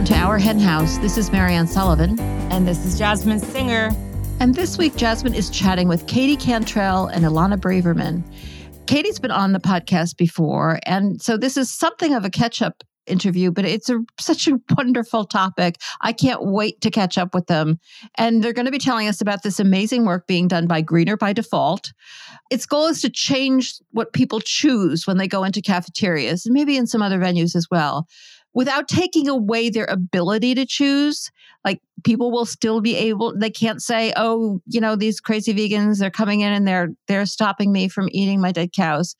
Welcome to Our Hen House. This is Mariann Sullivan. And this is Jasmine Singer. And this week, Jasmine is chatting with Katie Cantrell and Ilana Braverman. Katie's been on the podcast before. And so this is something of a catch up interview, but it's a, such a wonderful topic. I can't wait to catch up with them. And they're going to be telling us about this amazing work being done by Greener by Default. Its goal is to change what people choose when they go into cafeterias and maybe in some other venues as well without taking away their ability to choose like people will still be able they can't say oh you know these crazy vegans they're coming in and they're they're stopping me from eating my dead cows.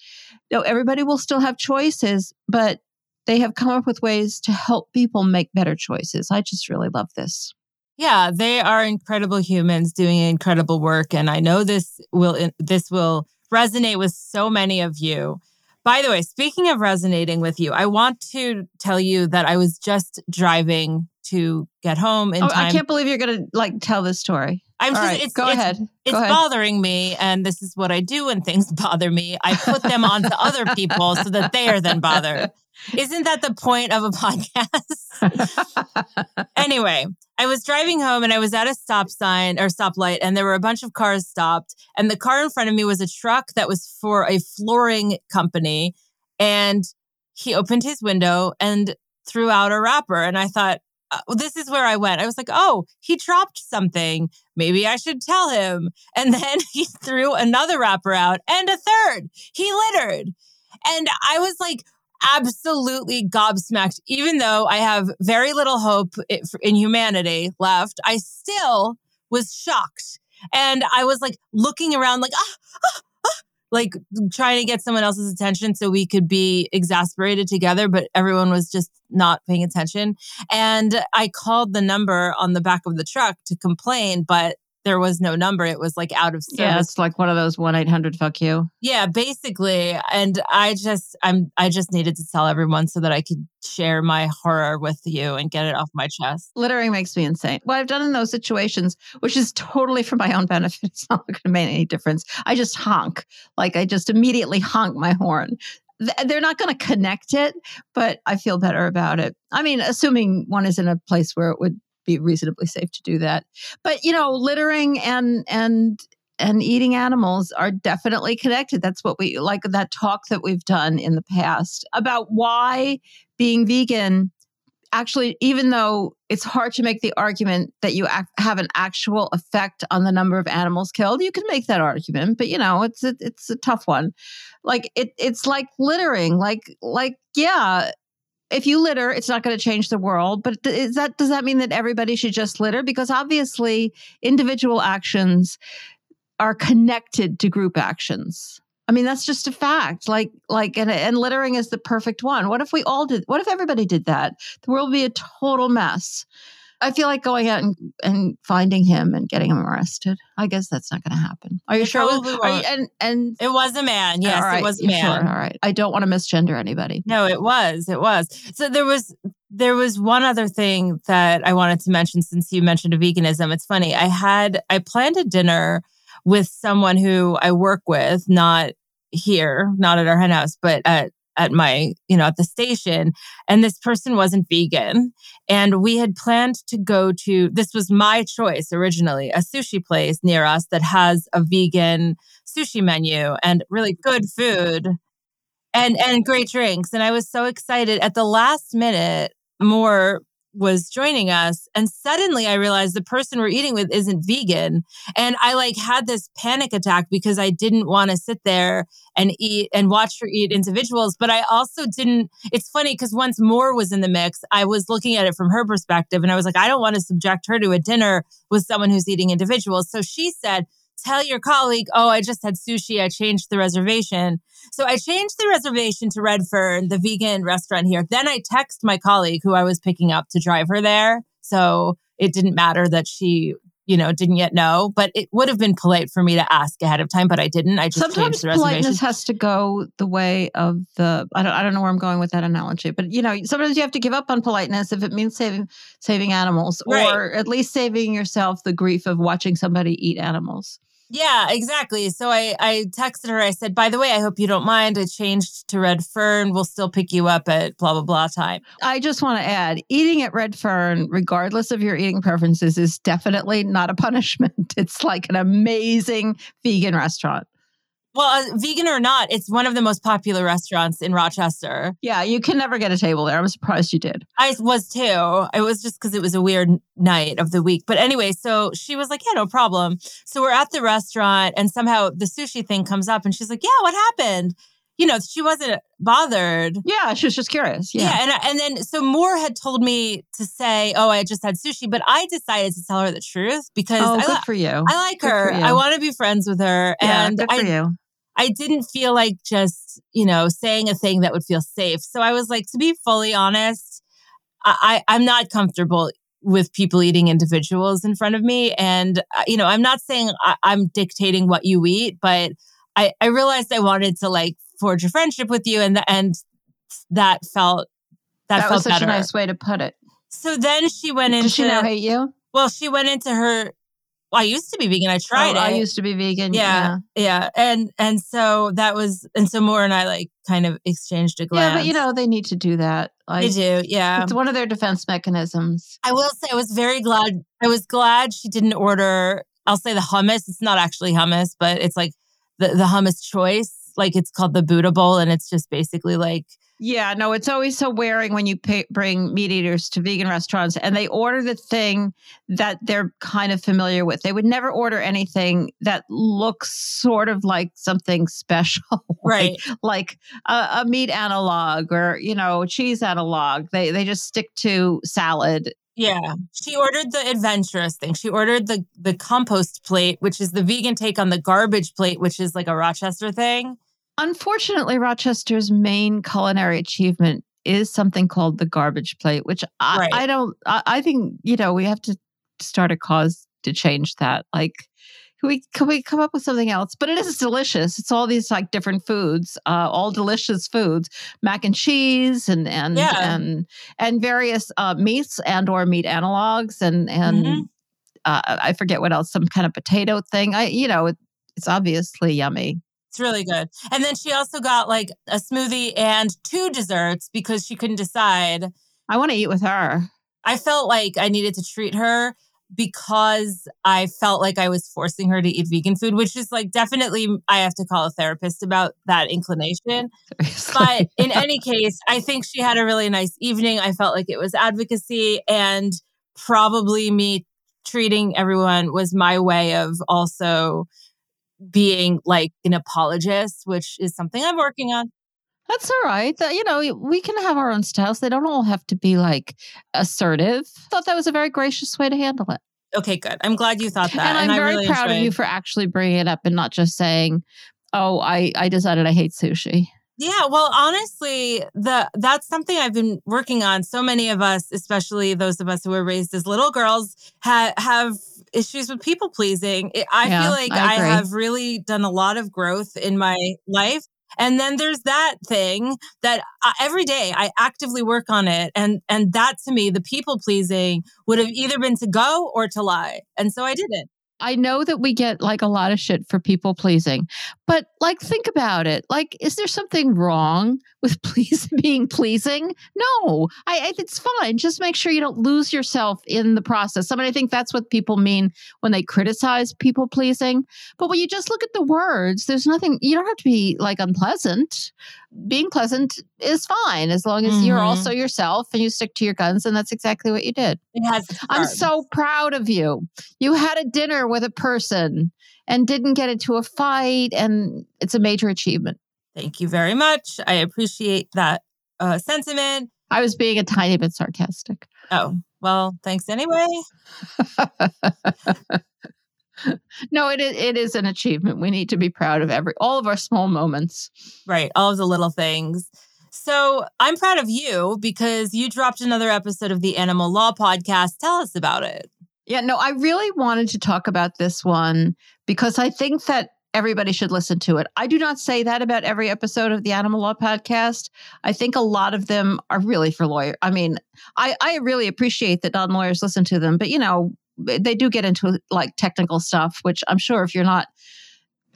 No everybody will still have choices but they have come up with ways to help people make better choices. I just really love this. Yeah they are incredible humans doing incredible work and i know this will this will resonate with so many of you by the way, speaking of resonating with you, I want to tell you that I was just driving to get home in oh, time. I can't believe you're going to like tell this story. I'm All just, right, it's, go it's, ahead. It's go ahead. bothering me. And this is what I do when things bother me. I put them onto other people so that they are then bothered. Isn't that the point of a podcast? anyway, I was driving home and I was at a stop sign or stoplight, and there were a bunch of cars stopped. And the car in front of me was a truck that was for a flooring company. And he opened his window and threw out a wrapper. And I thought, oh, this is where I went. I was like, oh, he dropped something. Maybe I should tell him. And then he threw another wrapper out and a third. He littered. And I was like, absolutely gobsmacked. Even though I have very little hope in humanity left, I still was shocked. And I was like looking around, like, ah, ah, like trying to get someone else's attention so we could be exasperated together, but everyone was just not paying attention. And I called the number on the back of the truck to complain, but there was no number. It was like out of service. Yeah, it's like one of those one eight hundred fuck you. Yeah, basically. And I just I'm I just needed to tell everyone so that I could share my horror with you and get it off my chest. Littering makes me insane. What I've done in those situations, which is totally for my own benefit, it's not going to make any difference. I just honk, like I just immediately honk my horn they're not going to connect it, but I feel better about it. I mean, assuming one is in a place where it would be reasonably safe to do that. But you know, littering and and and eating animals are definitely connected. That's what we like that talk that we've done in the past about why being vegan actually even though it's hard to make the argument that you have an actual effect on the number of animals killed you can make that argument but you know it's a, it's a tough one like it it's like littering like like yeah if you litter, it's not going to change the world. But is that does that mean that everybody should just litter? Because obviously, individual actions are connected to group actions. I mean, that's just a fact. Like, like, and, and littering is the perfect one. What if we all did? What if everybody did that? The world would be a total mess. I feel like going out and, and finding him and getting him arrested. I guess that's not going to happen. Are you it sure? It was, you, and and it was a man. Yes, right, it was a man. Sure, all right. I don't want to misgender anybody. No, it was. It was. So there was there was one other thing that I wanted to mention since you mentioned veganism. It's funny. I had I planned a dinner with someone who I work with, not here, not at our hen house, but at at my, you know, at the station. And this person wasn't vegan. And we had planned to go to, this was my choice originally, a sushi place near us that has a vegan sushi menu and really good food and and great drinks and i was so excited at the last minute Moore was joining us and suddenly i realized the person we're eating with isn't vegan. And i like had this panic attack because i didn't want to sit there and eat and watch her eat individuals but i also didn't it's funny because once Moore was in the mix i was looking at it from her perspective and i was like i don't want to subject her to a dinner with someone who's eating individuals. So she said tell your colleague, oh, I just had sushi. I changed the reservation. So I changed the reservation to Red Fern, the vegan restaurant here. Then I text my colleague who I was picking up to drive her there. So it didn't matter that she, you know, didn't yet know, but it would have been polite for me to ask ahead of time, but I didn't. I just Sometimes changed the reservation. politeness has to go the way of the I don't I don't know where I'm going with that analogy, but you know, sometimes you have to give up on politeness if it means saving saving animals Right. or at least saving yourself the grief of watching somebody eat animals. Yeah, exactly. So I, I texted her. I said, by the way, I hope you don't mind. I changed to Red Fern. We'll still pick you up at blah, blah, blah time. I just want to add eating at Red Fern, regardless of your eating preferences, is definitely not a punishment. It's like an amazing vegan restaurant. Well, uh, vegan or not, it's one of the most popular restaurants in Rochester. Yeah, you can never get a table there. I'm surprised you did. I was too. It was just because it was a weird night of the week. But anyway, so she was like, Yeah, no problem. So we're at the restaurant and somehow the sushi thing comes up and she's like, Yeah, what happened? You know, she wasn't bothered. Yeah, she was just curious. Yeah. yeah and, and then, so Moore had told me to say, Oh, I just had sushi, but I decided to tell her the truth because oh, I, good for you. I like good her. I want to be friends with her. Yeah, and good for I, you. I didn't feel like just, you know, saying a thing that would feel safe. So I was like, to be fully honest, I, I'm not comfortable with people eating individuals in front of me. And, uh, you know, I'm not saying I, am dictating what you eat, but I, I realized I wanted to like forge a friendship with you. And, the, and that felt, that, that felt was such better. a nice way to put it. So then she went into. Does she now hate you? Well, she went into her well, I used to be vegan. I oh, tried oh, it. I used to be vegan. Yeah, yeah, yeah, and and so that was, and so Moore and I like kind of exchanged a glance. Yeah, but you know they need to do that. Like, they do. Yeah, it's one of their defense mechanisms. I will say, I was very glad. I was glad she didn't order. I'll say the hummus. It's not actually hummus, but it's like the the hummus choice. Like it's called the Buddha bowl, and it's just basically like yeah, no, it's always so wearing when you pay, bring meat eaters to vegan restaurants and they order the thing that they're kind of familiar with. They would never order anything that looks sort of like something special, right? like, like a, a, meat analog or you know cheese analog. They they just stick to salad. Yeah, she ordered the adventurous thing. She ordered the the compost plate, which is the vegan take on the garbage plate, which is like a Rochester thing. Unfortunately, Rochester's main culinary achievement is something called the garbage plate, which I, right. I don't, I, I, think, you know, we have to start a cause to change that. Like, we, can we come up with something else? But it is delicious. It's all these like different foods, uh, all delicious foods, mac and cheese and, and, yeah. and, and various uh, meats and or meat analogs and, and mm-hmm. uh, I forget what else, some kind of potato thing. I, you know, it, it's obviously yummy. It's really good. And then she also got like a smoothie and two desserts because she couldn't decide. I want to eat with her. I felt like I needed to treat her because I felt like I was forcing her to eat vegan food, which is like definitely I have to call a therapist about that inclination. Seriously. But in any case, I think she had a really nice evening. I felt like it was advocacy and probably me treating everyone was my way of also being like an apologist, which is something I'm working on. That's all right. You know, we can have our own styles. They don't all have to be like assertive. I thought that was a very gracious way to handle it. Okay, good. I'm glad you thought that. And I'm and very really proud enjoyed... of you for actually bringing it up and not just saying, "Oh, I I decided I hate sushi." Yeah, well, honestly, the that's something I've been working on. So many of us, especially those of us who were raised as little girls, ha- have issues with people pleasing. I yeah, feel like I, I have really done a lot of growth in my life. And then there's that thing that uh, every day I actively work on it. And, and that to me, the people pleasing would have either been to go or to lie. And so I did it. I know that we get like a lot of shit for people pleasing, but like think about it. Like, is there something wrong with please being pleasing? No, I, I, it's fine. Just make sure you don't lose yourself in the process. I mean, I think that's what people mean when they criticize people pleasing. But when you just look at the words, there's nothing. You don't have to be like unpleasant being pleasant is fine as long as mm-hmm. you're also yourself and you stick to your guns. And that's exactly what you did. It has I'm so proud of you. You had a dinner with a person and didn't get into a fight. And it's a major achievement. Thank you very much. I appreciate that uh, sentiment. I was being a tiny bit sarcastic. Oh, well, thanks anyway. no, it is, it is an achievement. We need to be proud of every all of our small moments. Right, all of the little things. So I'm proud of you because you dropped another episode of the Animal Law podcast. Tell us about it. Yeah, no, I really wanted to talk about this one because I think that everybody should listen to it. I do not say that about every episode of the Animal Law podcast. I think a lot of them are really for lawyers. I mean, I, I really appreciate that non lawyers listen to them, but you know, they do get into like technical stuff, which I'm sure if you're not,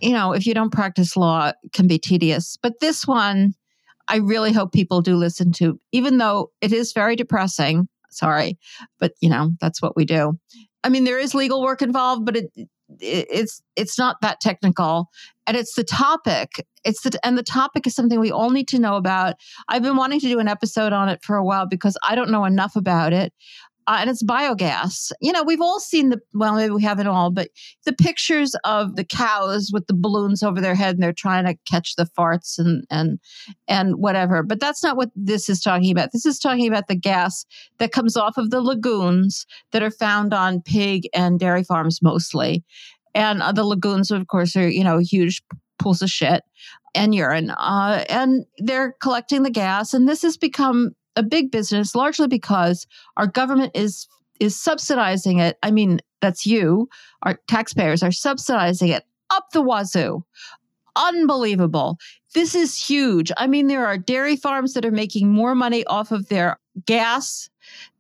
you know, if you don't practice law, can be tedious. But this one, I really hope people do listen to, even though it is very depressing. Sorry, but you know, that's what we do. I mean, there is legal work involved, but it, it it's it's not that technical and it's the topic it's the and the topic is something we all need to know about i've been wanting to do an episode on it for a while because i don't know enough about it uh, and it's biogas. You know, we've all seen the, well, maybe we haven't all, but the pictures of the cows with the balloons over their head and they're trying to catch the farts and, and, and whatever. But that's not what this is talking about. This is talking about the gas that comes off of the lagoons that are found on pig and dairy farms mostly. And uh, the lagoons, of course, are, you know, huge pools of shit and urine. Uh, and they're collecting the gas. And this has become a big business largely because our government is is subsidizing it. I mean, that's you, our taxpayers are subsidizing it up the wazoo. Unbelievable. This is huge. I mean, there are dairy farms that are making more money off of their gas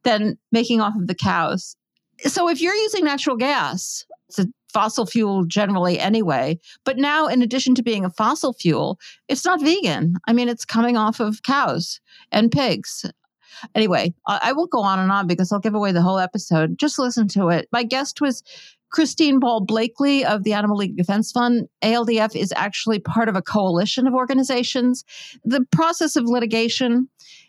than making off of the cows. So if you're using natural gas, it's a fossil fuel generally anyway. But now, in addition to being a fossil fuel, it's not vegan. I mean, it's coming off of cows and pigs. Anyway, I won't go on and on because I'll give away the whole episode. Just listen to it. My guest was Christine Ball Blakely of the Animal Legal Defense Fund. ALDF is actually part of a coalition of organizations. The process of litigation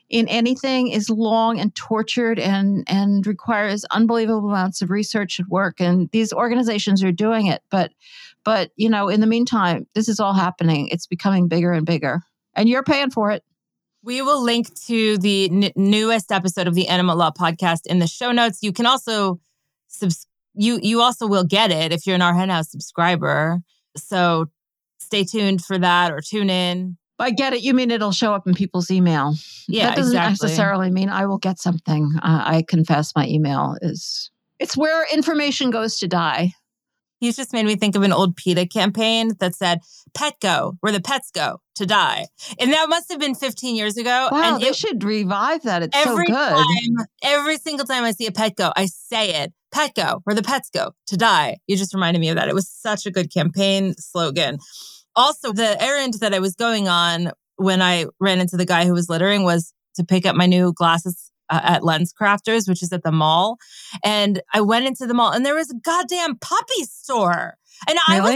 in anything is long and tortured and and requires unbelievable amounts of research and work and these organizations are doing it but but you know in the meantime this is all happening it's becoming bigger and bigger and you're paying for it we will link to the n- newest episode of the animal law podcast in the show notes you can also subs- you you also will get it if you're an our hen house subscriber so stay tuned for that or tune in I get it. You mean it'll show up in people's email? Yeah, that doesn't exactly. necessarily mean I will get something. Uh, I confess, my email is it's where information goes to die. He's just made me think of an old PETA campaign that said "Petco, where the pets go to die," and that must have been 15 years ago. Wow, and they it, should revive that. It's every so good. time, every single time I see a Petco, I say it. Petco, where the pets go to die. You just reminded me of that. It was such a good campaign slogan also the errand that I was going on when I ran into the guy who was littering was to pick up my new glasses uh, at Lens Crafters, which is at the mall. And I went into the mall and there was a goddamn puppy store. And I was,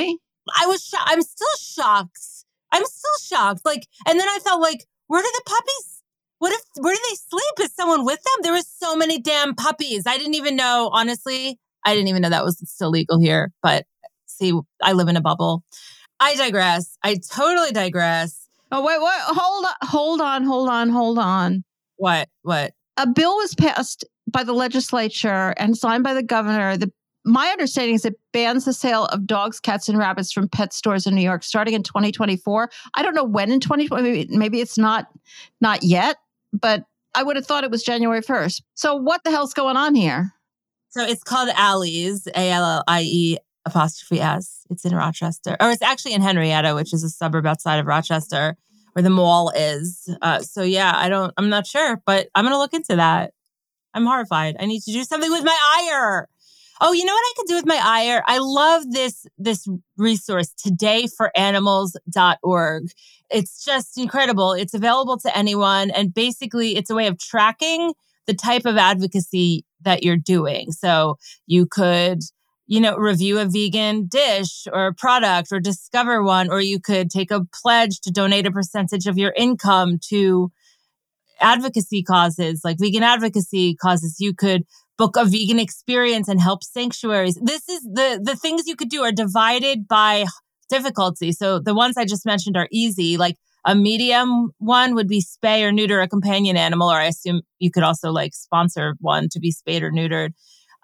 I was, sho- I'm still shocked. I'm still shocked. Like, and then I felt like, where do the puppies? What if, where do they sleep? Is someone with them? There was so many damn puppies. I didn't even know, honestly, I didn't even know that was still legal here. But see, I live in a bubble. I digress. I totally digress. Oh wait, what? Hold on, hold on, hold on, hold on. What? What? A bill was passed by the legislature and signed by the governor. The my understanding is it bans the sale of dogs, cats, and rabbits from pet stores in New York starting in 2024. I don't know when in 2020. Maybe, it's not not yet, but I would have thought it was January 1st. So what the hell's going on here? So it's called Allie's, A L L I E apostrophe S. It's in Rochester, or it's actually in Henrietta, which is a suburb outside of Rochester, where the mall is. Uh, so yeah, I don't. I'm not sure, but I'm gonna look into that. I'm horrified. I need to do something with my ire. Oh, you know what I could do with my ire? I love this this resource todayforanimals.org. It's just incredible. It's available to anyone and basically it's a way of tracking the type of advocacy that you're doing. So you could you know, review a vegan dish or a product or discover one, or you could take a pledge to donate a percentage of your income to advocacy causes like vegan advocacy causes. You could book a vegan experience and help sanctuaries. This is the, the things you could do are divided by difficulty. So the ones I just mentioned are easy, like a medium one would be spay or neuter a companion animal, or I assume you could also like sponsor one to be spayed or neutered.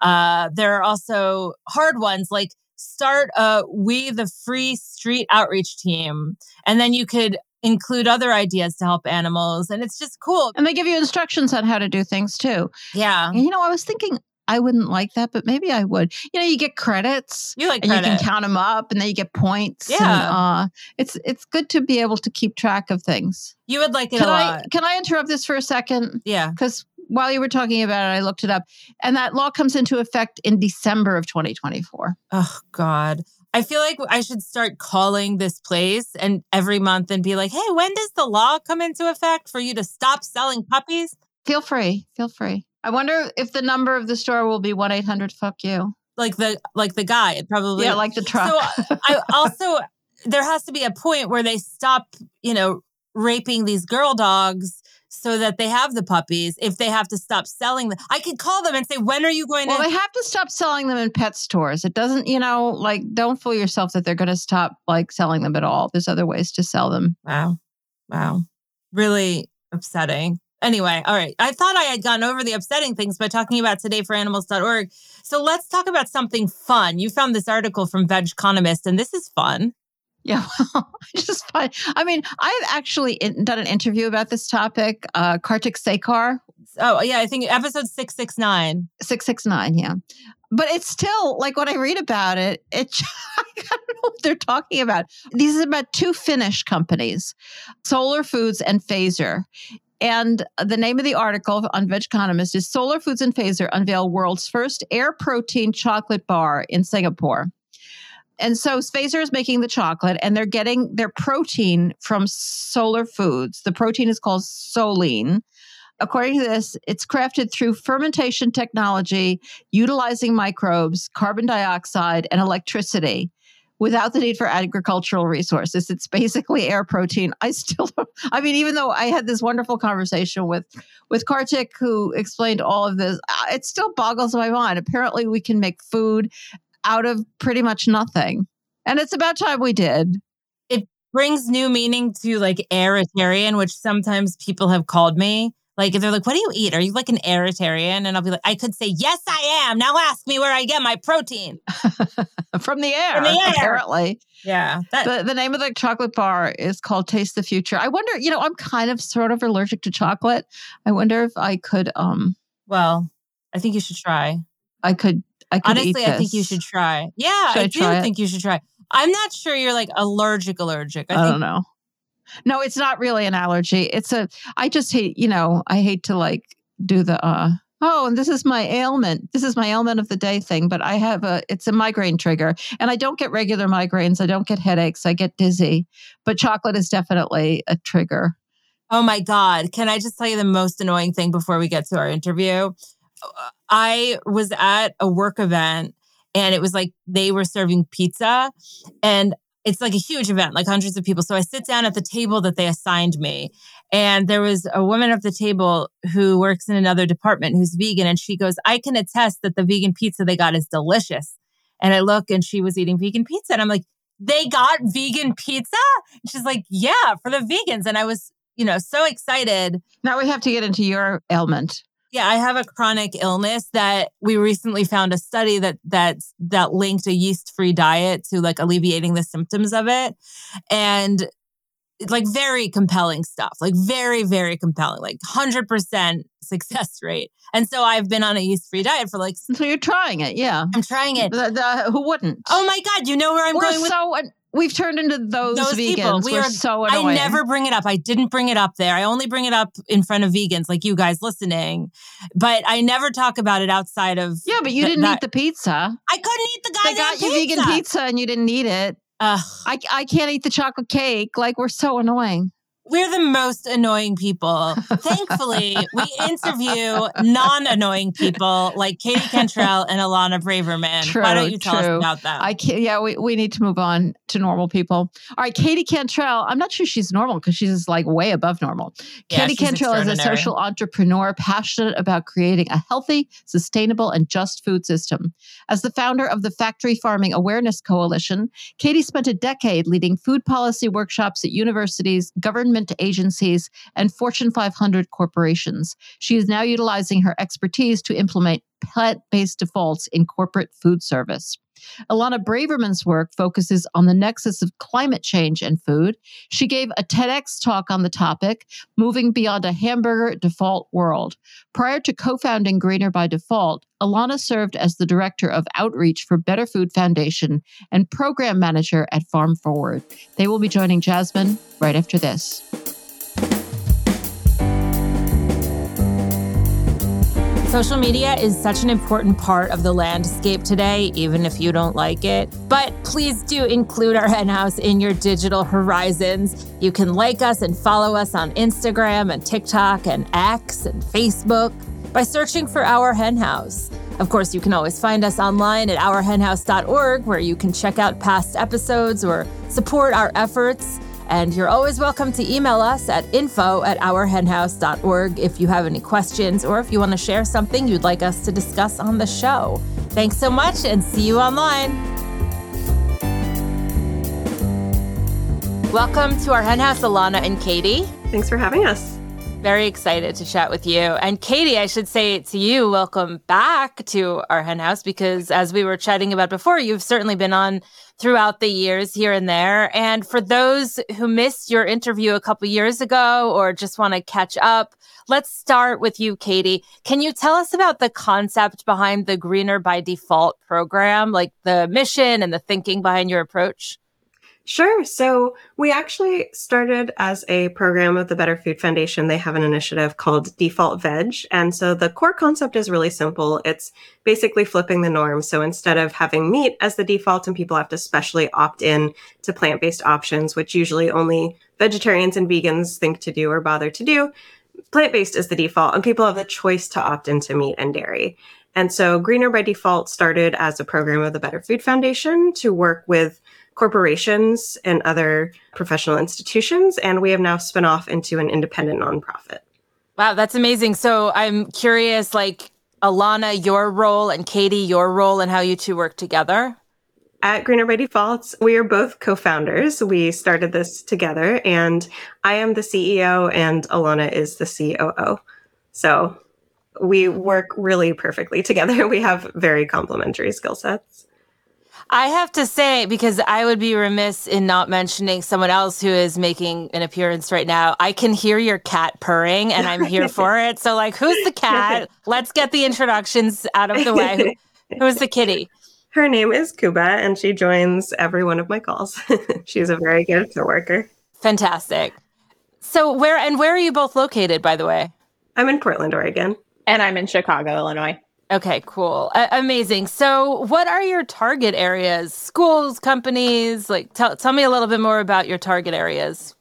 Uh, there are also hard ones like start a We the Free Street Outreach Team. And then you could include other ideas to help animals. And it's just cool. And they give you instructions on how to do things too. Yeah. And you know, I was thinking I wouldn't like that, but maybe I would. You know, you get credits. You like and credit. you can count them up and then you get points. and, Yeah. uh, it's it's good to be able to keep track of things. You would like it Can a I lot. can I interrupt this for a second? Yeah. Because while you were talking about it, I looked it up, and that law comes into effect in December of 2024. Oh, God. I feel like I should start calling this place and every month and be like, hey, when does the law come into effect for you to stop selling puppies? Feel free. Feel free. I wonder if the number of the store will be 1 800 fuck you. Like the like the guy, it probably Yeah, like the truck. So I also there has to be a point where they stop, you know, raping these girl dogs so that they have the puppies if they have to stop selling them. I could call them and say, when are you going well, to? Well, they have to stop selling them in pet stores. It doesn't, you know, like don't fool yourself that they're going to stop like selling them at all. There's other ways to sell them. Wow. Wow. Really upsetting. Anyway, all right. I thought I had gone over the upsetting things by talking about todayforanimals.org. So let's talk about something fun. You found this article from Vegconomist, and this is fun. Yeah, well, I just find, I mean, I've actually in, done an interview about this topic. Uh, Kartik Sekar, Oh, yeah. I think episode 669. 669, yeah. But it's still like when I read about it, it I don't know what they're talking about. These are about two Finnish companies, Solar Foods and Fazer. And the name of the article on Vegconomist is Solar Foods and Fazer unveil world's first air protein chocolate bar in Singapore. And so Fazer is making the chocolate and they're getting their protein from Solar Foods. The protein is called Solein. According to this, it's crafted through fermentation technology, utilizing microbes, carbon dioxide, and electricity without the need for agricultural resources. It's basically air protein. I still I mean, even though I had this wonderful conversation with, with Kartik who explained all of this, uh, it still boggles my mind. Apparently we can make food out of pretty much nothing. And it's about time we did. It brings new meaning to like aeritarian, which sometimes people have called me. Like if they're like, what do you eat? Are you like an aeritarian? And I'll be like, I could say, yes, I am. Now ask me where I get my protein. From the air, From the air. apparently. Yeah. That, The, the name of the chocolate bar is called Taste the Future. I wonder, you know, I'm kind of sort of allergic to chocolate. I wonder if I could, um, well, I think you should try. I could, I Honestly, I think you should try. Yeah, Should I, I do try it? think you should try. I'm not sure you're like allergic, allergic. I, I, think don't know. No, it's not really an allergy. It's a, I just hate, you know, I hate to like do the, uh, oh, and this is my ailment. This is my ailment of the day thing. But I have a, it's a migraine trigger. And I don't get regular migraines. I don't get headaches. I get dizzy. But chocolate is definitely a trigger. Oh my God. Can I just tell you the most annoying thing before we get to our interview? I was at a work event and it was like they were serving pizza and it's like a huge event, like hundreds of people. So I sit down at the table that they assigned me. And there was a woman at the table who works in another department who's vegan. And she goes, I can attest that the vegan pizza they got is delicious. And I look and she was eating vegan pizza. And I'm like, they got vegan pizza? And she's like, yeah, for the vegans. And I was, you know, so excited. Now we have to get into your ailment. Yeah, I have a chronic illness that we recently found a study that that that linked a yeast-free diet to like alleviating the symptoms of it. And like very compelling stuff. Like very very compelling. Like 100% success rate. And so I've been on a yeast-free diet for like So you're trying it. Yeah. I'm trying it. The, the, who wouldn't? Oh my god, you know where I'm We're going with so, we've turned into those, Those vegans. people. We We're are- so annoying. I never bring it up. I didn't bring it up there. I only bring it up in front of vegans like you guys listening. But I never talk about it outside of Yeah, but you th- didn't that- eat the pizza. I couldn't eat the guy. They got you pizza. vegan pizza and you didn't eat it. Ugh. I, I can't eat the chocolate cake. Like, we're so annoying. We're the most annoying people. Thankfully, we interview non-annoying people like Katie Cantrell and Ilana Braverman. True, Why don't you tell us about them? I can't, yeah, we, we need to move on to normal people. All right, Katie Cantrell. I'm not sure she's normal because she's like way above normal. Yeah, Katie Cantrell is a social entrepreneur passionate about creating a healthy, sustainable, and just food system. As the founder of the Factory Farming Awareness Coalition, Katie spent a decade leading food policy workshops at universities, government agencies, and Fortune 500 corporations. She is now utilizing her expertise to implement plant based defaults in corporate food service. Ilana Braverman's work focuses on the nexus of climate change and food. She gave a TEDx talk on the topic, Moving Beyond a Hamburger Default World. Prior to co founding Greener by Default, Ilana served as the director of outreach for Better Food Foundation and program manager at Farm Forward. They will be joining Jasmine right after this. Social media is such an important part of the landscape today, even if you don't like it. But please do include our henhouse in your digital horizons. You can like us and follow us on Instagram and TikTok and X and Facebook by searching for Our Henhouse. Of course, you can always find us online at ourhenhouse.org, where you can check out past episodes or support our efforts. And you're always welcome to email us at info at ourhenhouse.org if you have any questions or if you want to share something you'd like us to discuss on the show. Thanks so much and see you online. Welcome to our henhouse, Ilana and Katie. Thanks for having us. Very excited to chat with you. And Katie, I should say to you, welcome back to our henhouse because as we were chatting about before, you've certainly been on throughout the years here and there. And for those who missed your interview a couple years ago or just want to catch up, let's start with you, Katie. Can you tell us about the concept behind the Greener by Default program, like the mission and the thinking behind your approach? Sure. So we actually started as a program of the Better Food Foundation. They have an initiative called Default Veg. And so the core concept is really simple. It's basically flipping the norm. So instead of having meat as the default and people have to specially opt in to plant based options, which usually only vegetarians and vegans think to do or bother to do, plant based is the default and people have the choice to opt into meat and dairy. And so Greener by Default started as a program of the Better Food Foundation to work with corporations and other professional institutions. And we have now spun off into an independent nonprofit. Wow, that's amazing. So I'm curious, like Ilana, your role, and Katie, your role, and how you two work together. At Greener by Default, we are both co founders. We started this together, and I am the CEO, and Ilana is the COO. So we work really perfectly together. We have very complementary skill sets. I have to say, because I would be remiss in not mentioning someone else who is making an appearance right now. I can hear your cat purring and I'm here for it. So, like, who's the cat? Let's get the introductions out of the way. Who's the kitty? Her name is Kuba and she joins every one of my calls. She's a very good co-worker. Fantastic. So, where and where are you both located, by the way? I'm in Portland, Oregon. And I'm in Chicago, Illinois. Okay, cool. Amazing. So, what are your target areas? Schools, companies? Like, tell, tell me a little bit more about your target areas.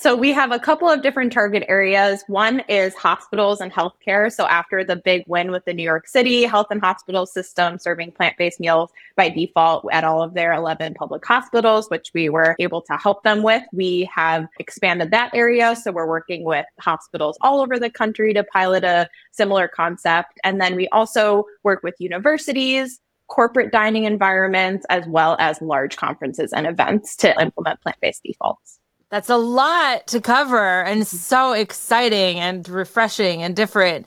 So we have a couple of different target areas. One is hospitals and healthcare. So after the big win with the New York City health and hospital system serving plant-based meals by default at all of their 11 public hospitals, which we were able to help them with, we have expanded that area. So we're working with hospitals all over the country to pilot a similar concept. And then we also work with universities, corporate dining environments, as well as large conferences and events to implement plant-based defaults. That's a lot to cover and mm-hmm. so exciting and refreshing and different.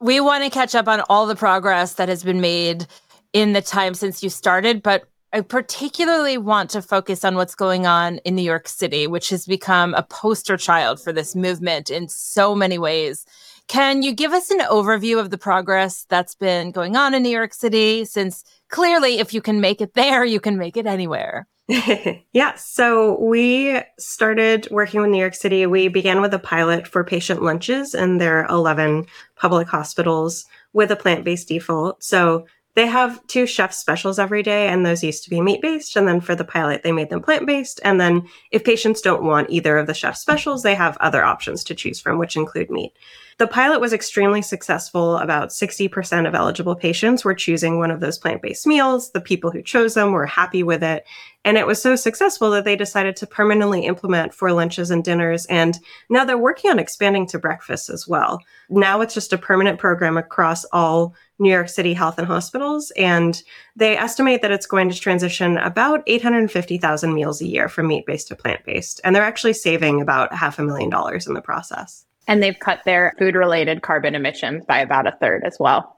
We want to catch up on all the progress that has been made in the time since you started, but I particularly want to focus on what's going on in New York City, which has become a poster child for this movement in so many ways. Can you give us an overview of the progress that's been going on in New York City? Since clearly, if you can make it there, you can make it anywhere. yeah. So we started working with New York City. We began with a pilot for patient lunches in their 11 public hospitals with a plant based default. So they have two chef specials every day, and those used to be meat based. And then for the pilot, they made them plant based. And then if patients don't want either of the chef specials, they have other options to choose from, which include meat. The pilot was extremely successful. About 60% of eligible patients were choosing one of those plant based meals. The people who chose them were happy with it. And it was so successful that they decided to permanently implement for lunches and dinners. And now they're working on expanding to breakfast as well. Now it's just a permanent program across all New York City health and hospitals. And they estimate that it's going to transition about 850,000 meals a year from meat based to plant based. And they're actually saving about half a million dollars in the process. And they've cut their food related carbon emissions by about a third as well.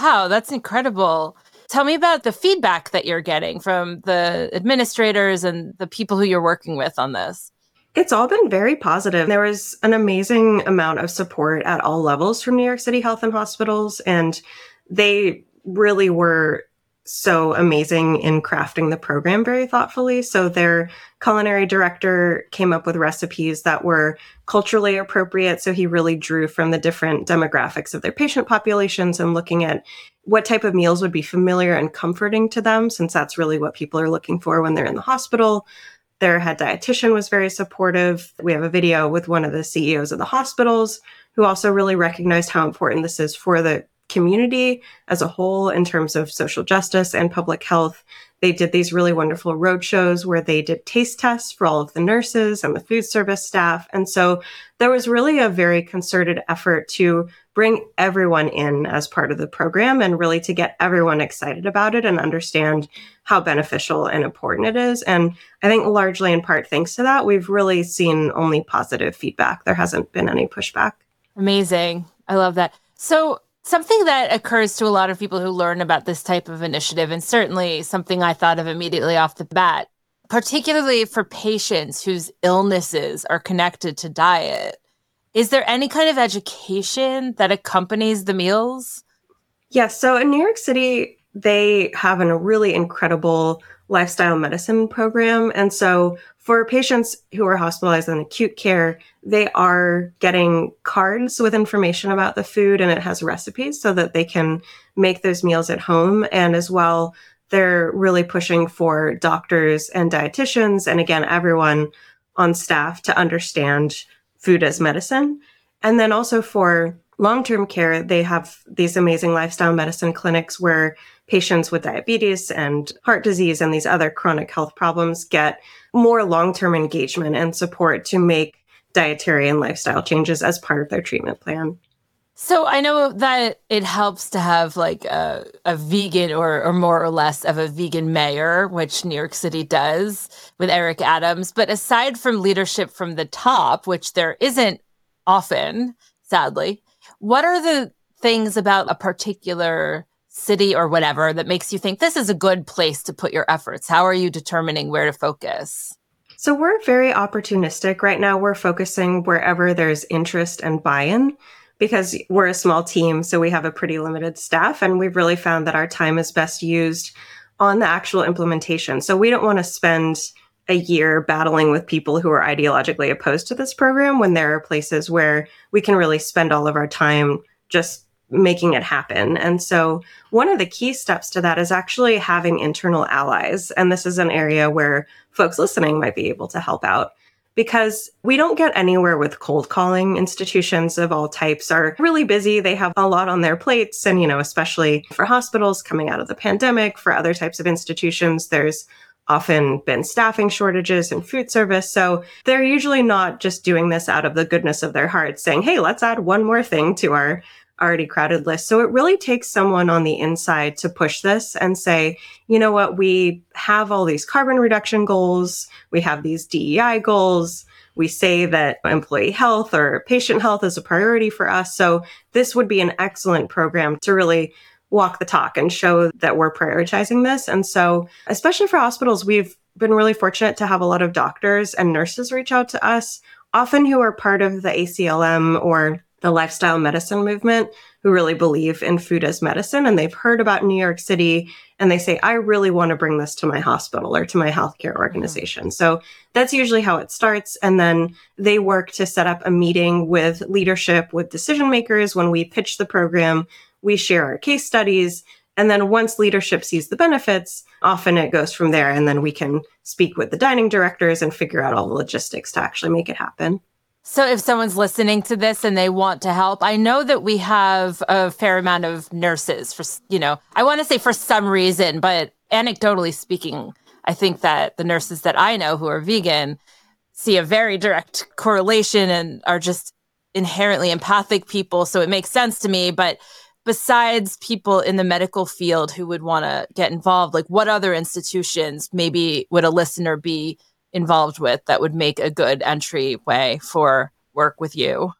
Wow, that's incredible. Tell me about the feedback that you're getting from the administrators and the people who you're working with on this. It's all been very positive. There was an amazing amount of support at all levels from New York City Health and Hospitals, and they really were so amazing in crafting the program very thoughtfully. So their culinary director came up with recipes that were culturally appropriate. So he really drew from the different demographics of their patient populations and looking at what type of meals would be familiar and comforting to them, since that's really what people are looking for when they're in the hospital. Their head dietitian was very supportive. We have a video with one of the CEOs of the hospitals who also really recognized how important this is for the community as a whole in terms of social justice and public health. They did these really wonderful road shows where they did taste tests for all of the nurses and the food service staff. And so there was really a very concerted effort to bring everyone in as part of the program and really to get everyone excited about it and understand how beneficial and important it is. And I think largely in part thanks to that, we've really seen only positive feedback. There hasn't been any pushback. Amazing. I love that. So Something that occurs to a lot of people who learn about this type of initiative, and certainly something I thought of immediately off the bat, particularly for patients whose illnesses are connected to diet, is there any kind of education that accompanies the meals? Yes. So in New York City, they have a really incredible lifestyle medicine program. And so for patients who are hospitalized in acute care, they are getting cards with information about the food and it has recipes so that they can make those meals at home. And as well, they're really pushing for doctors and dietitians and again, everyone on staff to understand food as medicine. And then also for long term care, they have these amazing lifestyle medicine clinics where patients with diabetes and heart disease and these other chronic health problems get more long term engagement and support to make dietary and lifestyle changes as part of their treatment plan. So I know that it helps to have like a, a vegan or, or more or less of a vegan mayor, which New York City does with Eric Adams. But aside from leadership from the top, which there isn't often, sadly, what are the things about a particular city or whatever that makes you think this is a good place to put your efforts? How are you determining where to focus? So we're very opportunistic right now. We're focusing wherever there's interest and buy-in because we're a small team, so we have a pretty limited staff and we've really found that our time is best used on the actual implementation. So we don't want to spend a year battling with people who are ideologically opposed to this program when there are places where we can really spend all of our time just making it happen. And so one of the key steps to that is actually having internal allies. And this is an area where folks listening might be able to help out because we don't get anywhere with cold calling. Institutions of all types are really busy. They have a lot on their plates. And, you know, especially for hospitals coming out of the pandemic, for other types of institutions, there's often been staffing shortages in food service. So they're usually not just doing this out of the goodness of their hearts, saying, hey, let's add one more thing to our already crowded list. So it really takes someone on the inside to push this and say, you know what, we have all these carbon reduction goals, we have these DEI goals. We say that employee health or patient health is a priority for us. So this would be an excellent program to really walk the talk and show that we're prioritizing this. And so, especially for hospitals, we've been really fortunate to have a lot of doctors and nurses reach out to us, often who are part of the ACLM or the lifestyle medicine movement who really believe in food as medicine and they've heard about New York City and they say, I really want to bring this to my hospital or to my healthcare organization. Mm-hmm. So that's usually how it starts. And then they work to set up a meeting with leadership, with decision makers. When we pitch the program, we share our case studies. And then once leadership sees the benefits, often it goes from there. And then we can speak with the dining directors and figure out all the logistics to actually make it happen. So, if someone's listening to this and they want to help, I know that we have a fair amount of nurses for, you know, I want to say for some reason, but anecdotally speaking, I think that the nurses that I know who are vegan see a very direct correlation and are just inherently empathic people. So, it makes sense to me. But besides people in the medical field who would want to get involved, like what other institutions maybe would a listener be involved with that would make a good entryway for work with you?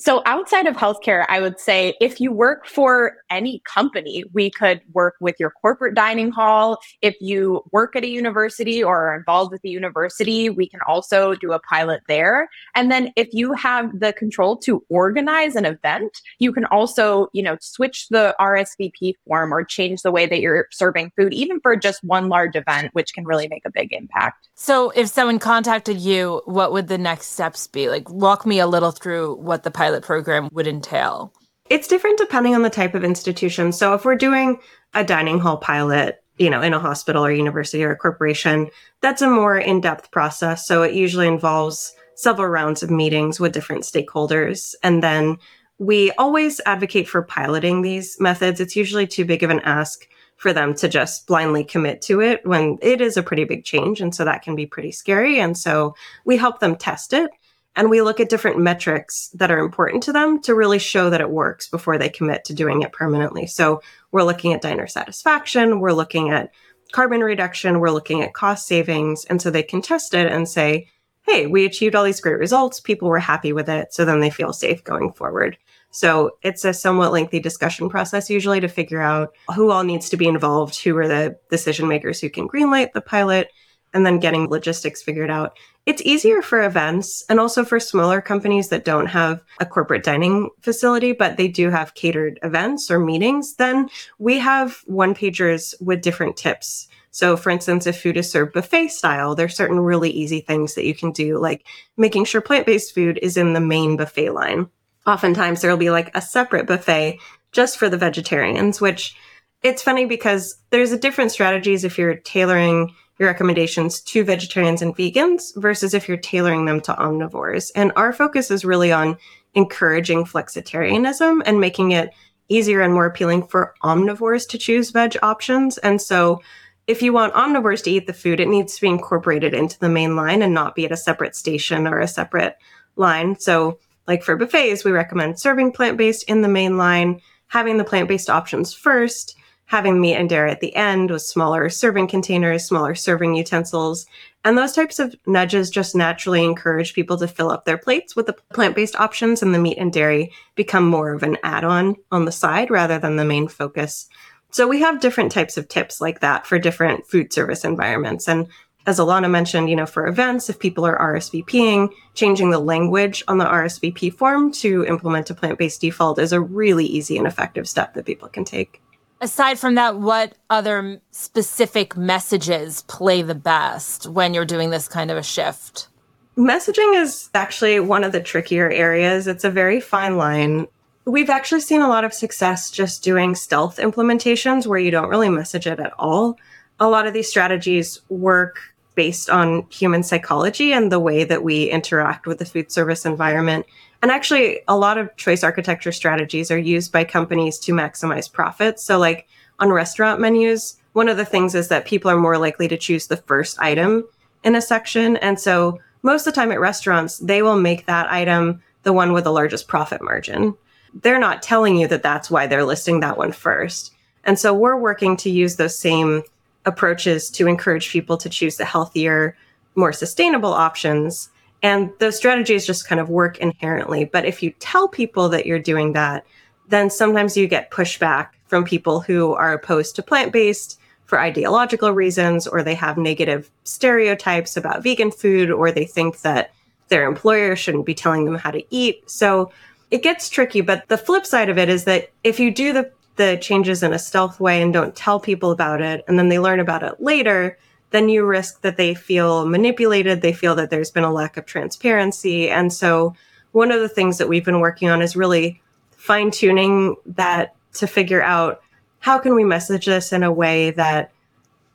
So, outside of healthcare, I would say if you work for any company, we could work with your corporate dining hall. If you work at a university or are involved with the university, we can also do a pilot there. And then if you have the control to organize an event, you can also, you know, switch the RSVP form or change the way that you're serving food, even for just one large event, which can really make a big impact. So, if someone contacted you, what would the next steps be? Like, walk me a little through what the pilot pilot program would entail? It's different depending on the type of institution. So if we're doing a dining hall pilot, you know, in a hospital or university or a corporation, that's a more in-depth process. So it usually involves several rounds of meetings with different stakeholders. And then we always advocate for piloting these methods. It's usually too big of an ask for them to just blindly commit to it when it is a pretty big change. And so that can be pretty scary. And so we help them test it and we look at different metrics that are important to them to really show that it works before they commit to doing it permanently. So we're looking at diner satisfaction, we're looking at carbon reduction, we're looking at cost savings. And so they can test it and say, hey, we achieved all these great results. People were happy with it. So then they feel safe going forward. So it's a somewhat lengthy discussion process usually to figure out who all needs to be involved, who are the decision makers who can greenlight the pilot, and then getting logistics figured out. It's easier for events and also for smaller companies that don't have a corporate dining facility, but they do have catered events or meetings. Then we have one pagers with different tips. So, for instance, if food is served buffet style, there's certain really easy things that you can do, like making sure plant based food is in the main buffet line. Oftentimes, there will be like a separate buffet just for the vegetarians, which it's funny because there's a different strategies if you're tailoring your recommendations to vegetarians and vegans versus if you're tailoring them to omnivores. And our focus is really on encouraging flexitarianism and making it easier and more appealing for omnivores to choose veg options. And so if you want omnivores to eat the food, it needs to be incorporated into the main line and not be at a separate station or a separate line. So like for buffets, we recommend serving plant-based in the main line, having the plant-based options first, having meat and dairy at the end with smaller serving containers, smaller serving utensils. And those types of nudges just naturally encourage people to fill up their plates with the plant based options, and the meat and dairy become more of an add on on the side rather than the main focus. So we have different types of tips like that for different food service environments. And as Ilana mentioned, you know, for events, if people are RSVPing, changing the language on the RSVP form to implement a plant based default is a really easy and effective step that people can take. Aside from that, what other specific messages play the best when you're doing this kind of a shift? Messaging is actually one of the trickier areas. It's a very fine line. We've actually seen a lot of success just doing stealth implementations where you don't really message it at all. A lot of these strategies work based on human psychology and the way that we interact with the food service environment. And actually, a lot of choice architecture strategies are used by companies to maximize profits. So, like on restaurant menus, one of the things is that people are more likely to choose the first item in a section. And so, most of the time at restaurants, they will make that item the one with the largest profit margin. They're not telling you that that's why they're listing that one first. And so, we're working to use those same approaches to encourage people to choose the healthier, more sustainable options. And those strategies just kind of work inherently. But if you tell people that you're doing that, then sometimes you get pushback from people who are opposed to plant based for ideological reasons, or they have negative stereotypes about vegan food, or they think that their employer shouldn't be telling them how to eat. So it gets tricky. But the flip side of it is that if you do the the changes in a stealth way and don't tell people about it, and then they learn about it later, then you risk that they feel manipulated. They feel that there's been a lack of transparency. And so, one of the things that we've been working on is really fine tuning that to figure out how can we message this in a way that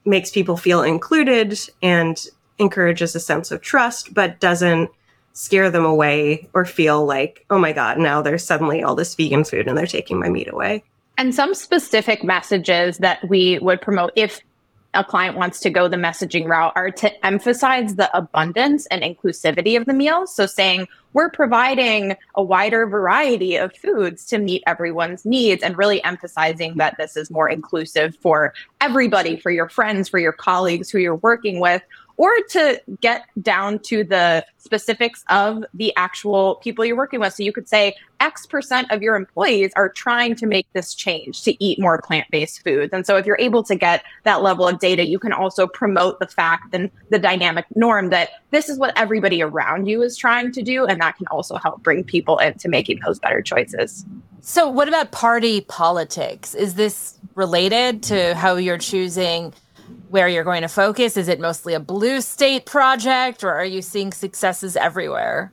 makes people feel included and encourages a sense of trust, but doesn't scare them away or feel like, oh my God, now there's suddenly all this vegan food and they're taking my meat away. And some specific messages that we would promote if a client wants to go the messaging route are to emphasize the abundance and inclusivity of the meals. So saying we're providing a wider variety of foods to meet everyone's needs and really emphasizing that this is more inclusive for everybody, for your friends, for your colleagues who you're working with. Or to get down to the specifics of the actual people you're working with. So you could say X percent of your employees are trying to make this change to eat more plant based foods. And so if you're able to get that level of data, you can also promote the fact and the dynamic norm that this is what everybody around you is trying to do. And that can also help bring people into making those better choices. So, what about party politics? Is this related to how you're choosing where you're going to focus? Is it mostly a blue state project or are you seeing successes everywhere?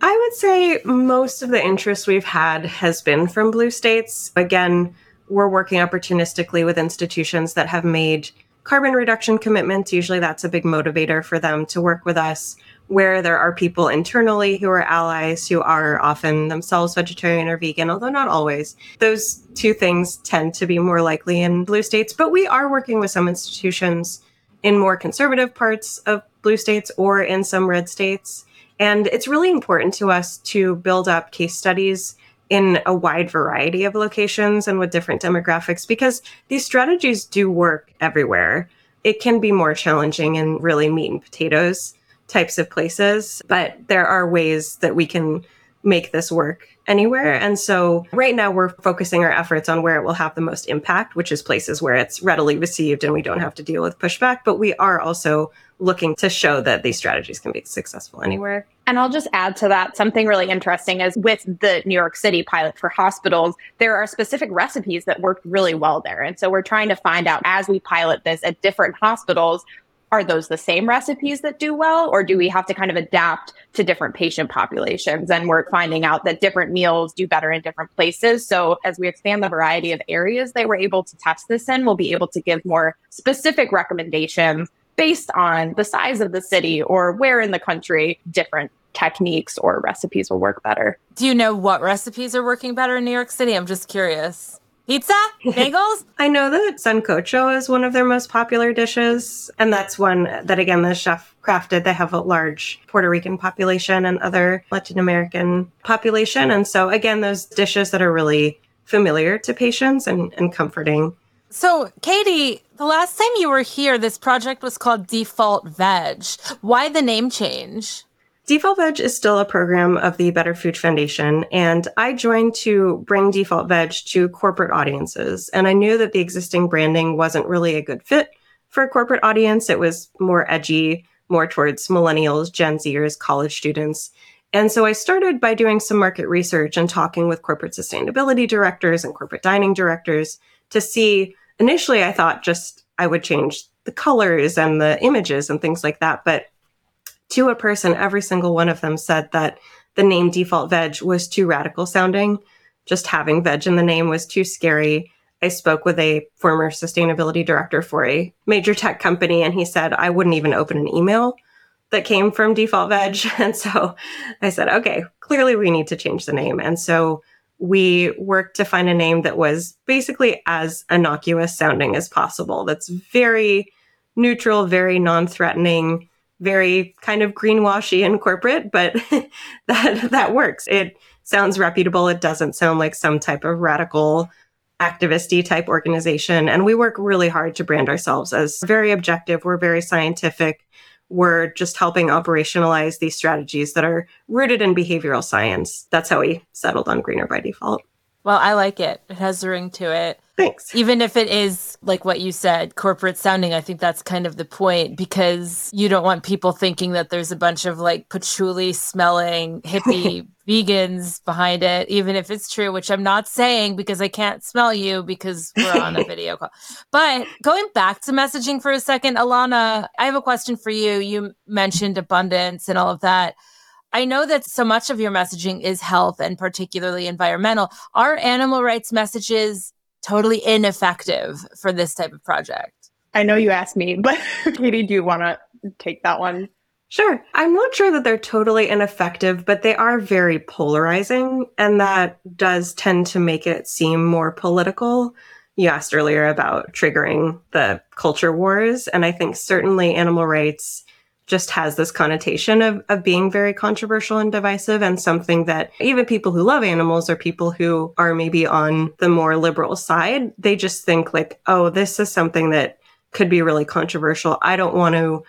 I would say most of the interest we've had has been from blue states. Again, we're working opportunistically with institutions that have made carbon reduction commitments. Usually that's a big motivator for them to work with us where there are people internally who are allies who are often themselves vegetarian or vegan, although not always. Those two things tend to be more likely in blue states, but we are working with some institutions in more conservative parts of blue states or in some red states. And it's really important to us to build up case studies in a wide variety of locations and with different demographics because these strategies do work everywhere. It can be more challenging in really meat and potatoes types of places, but there are ways that we can make this work anywhere. And so right now we're focusing our efforts on where it will have the most impact, which is places where it's readily received and we don't have to deal with pushback. But we are also looking to show that these strategies can be successful anywhere. And I'll just add to that something really interesting is with the New York City pilot for hospitals, there are specific recipes that work really well there. And so we're trying to find out as we pilot this at different hospitals, are those the same recipes that do well or do we have to kind of adapt to different patient populations? And we're finding out that different meals do better in different places. So as we expand the variety of areas they were able to test this in we'll be able to give more specific recommendations based on the size of the city or where in the country different techniques or recipes will work better. Do you know what recipes are working better in new york city? I'm just curious Pizza? Bagels? I know that sancocho is one of their most popular dishes. And that's one that, again, the chef crafted. They have a large Puerto Rican population and other Latin American population. And so, again, those dishes that are really familiar to patients and, and comforting. So, Katie, the last time you were here, this project was called Default Veg. Why the name change? Default Veg is still a program of the Better Food Foundation, and I joined to bring Default Veg to corporate audiences. And I knew that the existing branding wasn't really a good fit for a corporate audience. It was more edgy, more towards millennials, Gen Zers, college students. And so I started by doing some market research and talking with corporate sustainability directors and corporate dining directors to see. Initially, I thought just I would change the colors and the images and things like that. But to a person, every single one of them said that the name default veg was too radical sounding. Just having veg in the name was too scary. I spoke with a former sustainability director for a major tech company, and he said, I wouldn't even open an email that came from default veg. And so I said, okay, clearly we need to change the name. And so we worked to find a name that was basically as innocuous sounding as possible, that's very neutral, very non threatening very kind of greenwashy and corporate, but that that works. It sounds reputable. It doesn't sound like some type of radical activisty type organization. And we work really hard to brand ourselves as very objective. We're very scientific. We're just helping operationalize these strategies that are rooted in behavioral science. That's how we settled on Greener by default. Well, I like it. It has a ring to it. Thanks. Even if it is like what you said, corporate sounding, I think that's kind of the point because you don't want people thinking that there's a bunch of like patchouli smelling hippie vegans behind it, even if it's true, which I'm not saying because I can't smell you because we're on a video call. But going back to messaging for a second, Ilana, I have a question for you. You mentioned abundance and all of that. I know that so much of your messaging is health and particularly environmental. Are animal rights messages totally ineffective for this type of project? I know you asked me, but Katie, do you want to take that one? Sure. I'm not sure that they're totally ineffective, but they are very polarizing, and that does tend to make it seem more political. You asked earlier about triggering the culture wars, and I think certainly animal rights just has this connotation of, of being very controversial and divisive and something that even people who love animals or people who are maybe on the more liberal side, they just think like, oh, this is something that could be really controversial. I don't want to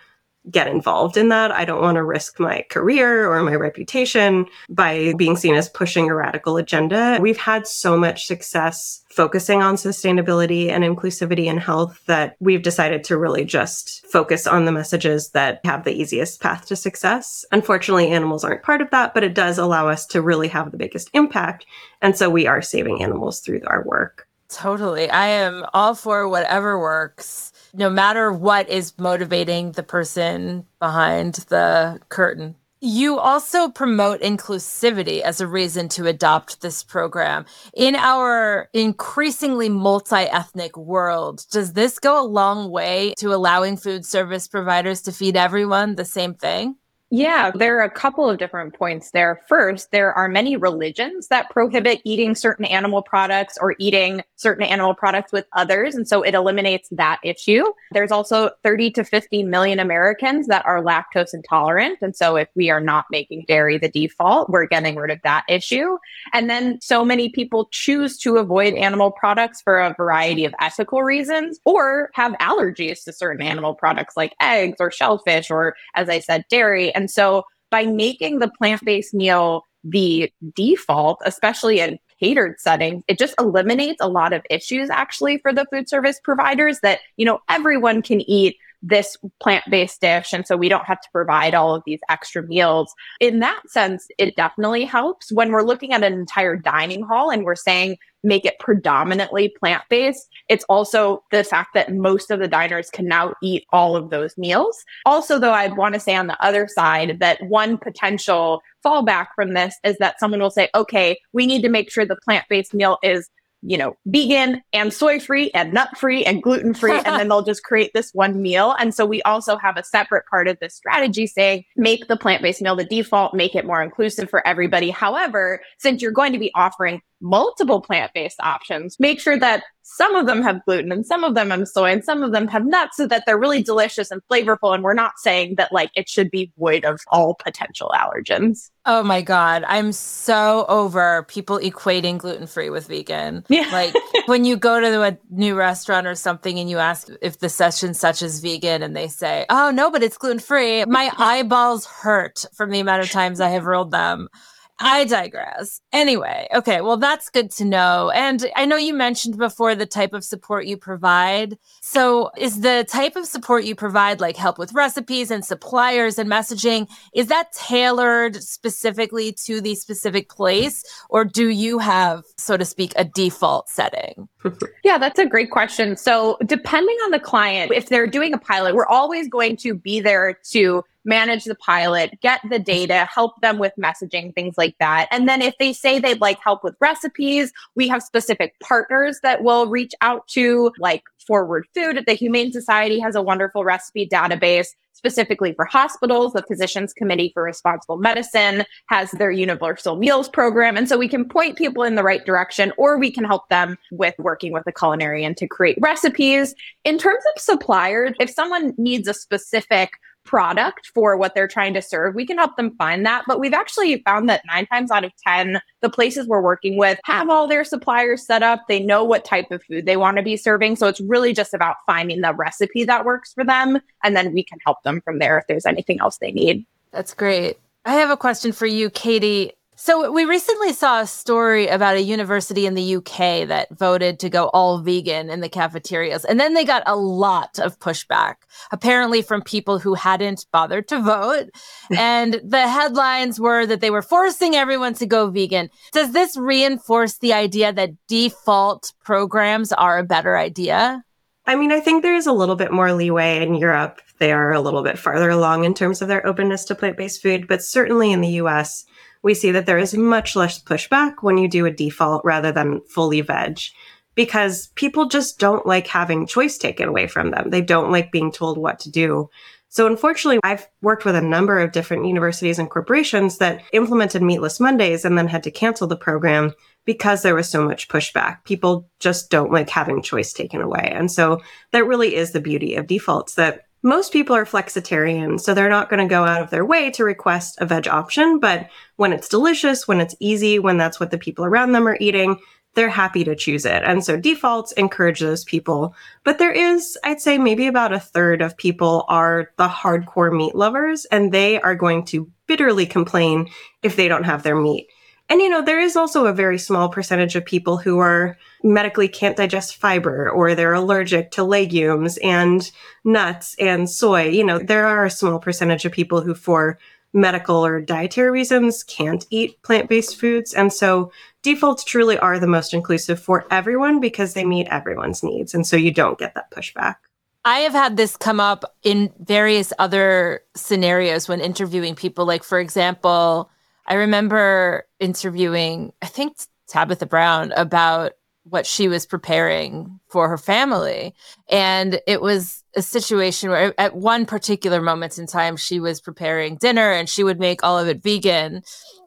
get involved in that. I don't want to risk my career or my reputation by being seen as pushing a radical agenda. We've had so much success focusing on sustainability and inclusivity in health that we've decided to really just focus on the messages that have the easiest path to success. Unfortunately, animals aren't part of that, but it does allow us to really have the biggest impact. And so we are saving animals through our work. Totally. I am all for whatever works, no matter what is motivating the person behind the curtain. You also promote inclusivity as a reason to adopt this program. In our increasingly multi ethnic world, does this go a long way to allowing food service providers to feed everyone the same thing? Yeah, there are a couple of different points there. First, there are many religions that prohibit eating certain animal products or eating certain animal products with others. And so it eliminates that issue. There's also 30 to 50 million Americans that are lactose intolerant. And so if we are not making dairy the default, we're getting rid of that issue. And then so many people choose to avoid animal products for a variety of ethical reasons or have allergies to certain animal products like eggs or shellfish or, as I said, dairy. And so by making the plant based meal the default, especially in catered settings, it just eliminates a lot of issues actually for the food service providers that, you know, everyone can eat this plant based dish. And so we don't have to provide all of these extra meals. In that sense, it definitely helps when we're looking at an entire dining hall and we're saying, make it predominantly plant based. It's also the fact that most of the diners can now eat all of those meals. Also, though, I'd want to say on the other side that one potential fallback from this is that someone will say, okay, we need to make sure the plant based meal is you know, vegan and soy free and nut free and gluten free. and then they'll just create this one meal. And so we also have a separate part of this strategy saying make the plant based meal the default, make it more inclusive for everybody. However, since you're going to be offering multiple plant based options. Make sure that some of them have gluten and some of them have soy and some of them have nuts so that they're really delicious and flavorful. And we're not saying that like it should be void of all potential allergens. Oh my God. I'm so over people equating gluten free with vegan. Yeah. Like when you go to a new restaurant or something and you ask if the session such is vegan and they say, oh no, but it's gluten free. My eyeballs hurt from the amount of times I have rolled them. I digress. Anyway, okay, well, that's good to know. And I know you mentioned before the type of support you provide. So, is the type of support you provide like help with recipes and suppliers and messaging? Is that tailored specifically to the specific place? Or do you have, so to speak, a default setting? yeah, that's a great question. So, depending on the client, if they're doing a pilot, we're always going to be there to manage the pilot, get the data, help them with messaging, things like that. And then if they say they'd like help with recipes, we have specific partners that will reach out to, like Forward Food. The Humane Society has a wonderful recipe database specifically for hospitals. The Physicians Committee for Responsible Medicine has their Universal Meals program. And so we can point people in the right direction, or we can help them with working with a culinarian to create recipes. In terms of suppliers, if someone needs a specific product for what they're trying to serve, we can help them find that. But we've actually found that nine times out of 10, the places we're working with have all their suppliers set up. They know what type of food they want to be serving. So it's really just about finding the recipe that works for them. And then we can help them from there if there's anything else they need. That's great. I have a question for you, Katie. So we recently saw a story about a university in the UK that voted to go all vegan in the cafeterias. And then they got a lot of pushback, apparently from people who hadn't bothered to vote. and the headlines were that they were forcing everyone to go vegan. Does this reinforce the idea that default programs are a better idea? I mean, I think there's a little bit more leeway in Europe. They are a little bit farther along in terms of their openness to plant based food, but certainly in the US, we see that there is much less pushback when you do a default rather than fully veg because people just don't like having choice taken away from them. They don't like being told what to do. So unfortunately, I've worked with a number of different universities and corporations that implemented Meatless Mondays and then had to cancel the program because there was so much pushback. People just don't like having choice taken away. And so that really is the beauty of defaults that most people are flexitarian, so they're not going to go out of their way to request a veg option. But when it's delicious, when it's easy, when that's what the people around them are eating, they're happy to choose it. And so defaults encourage those people. But there is, I'd say maybe about a third of people are the hardcore meat lovers and they are going to bitterly complain if they don't have their meat. And you know, there is also a very small percentage of people who are medically can't digest fiber or they're allergic to legumes and nuts and soy. You know, there are a small percentage of people who for medical or dietary reasons can't eat plant-based foods. And so defaults truly are the most inclusive for everyone because they meet everyone's needs. And so you don't get that pushback. I have had this come up in various other scenarios when interviewing people. Like, for example, I remember interviewing, I think Tabitha Brown about what she was preparing for her family. And it was a situation where at one particular moment in time, she was preparing dinner and she would make all of it vegan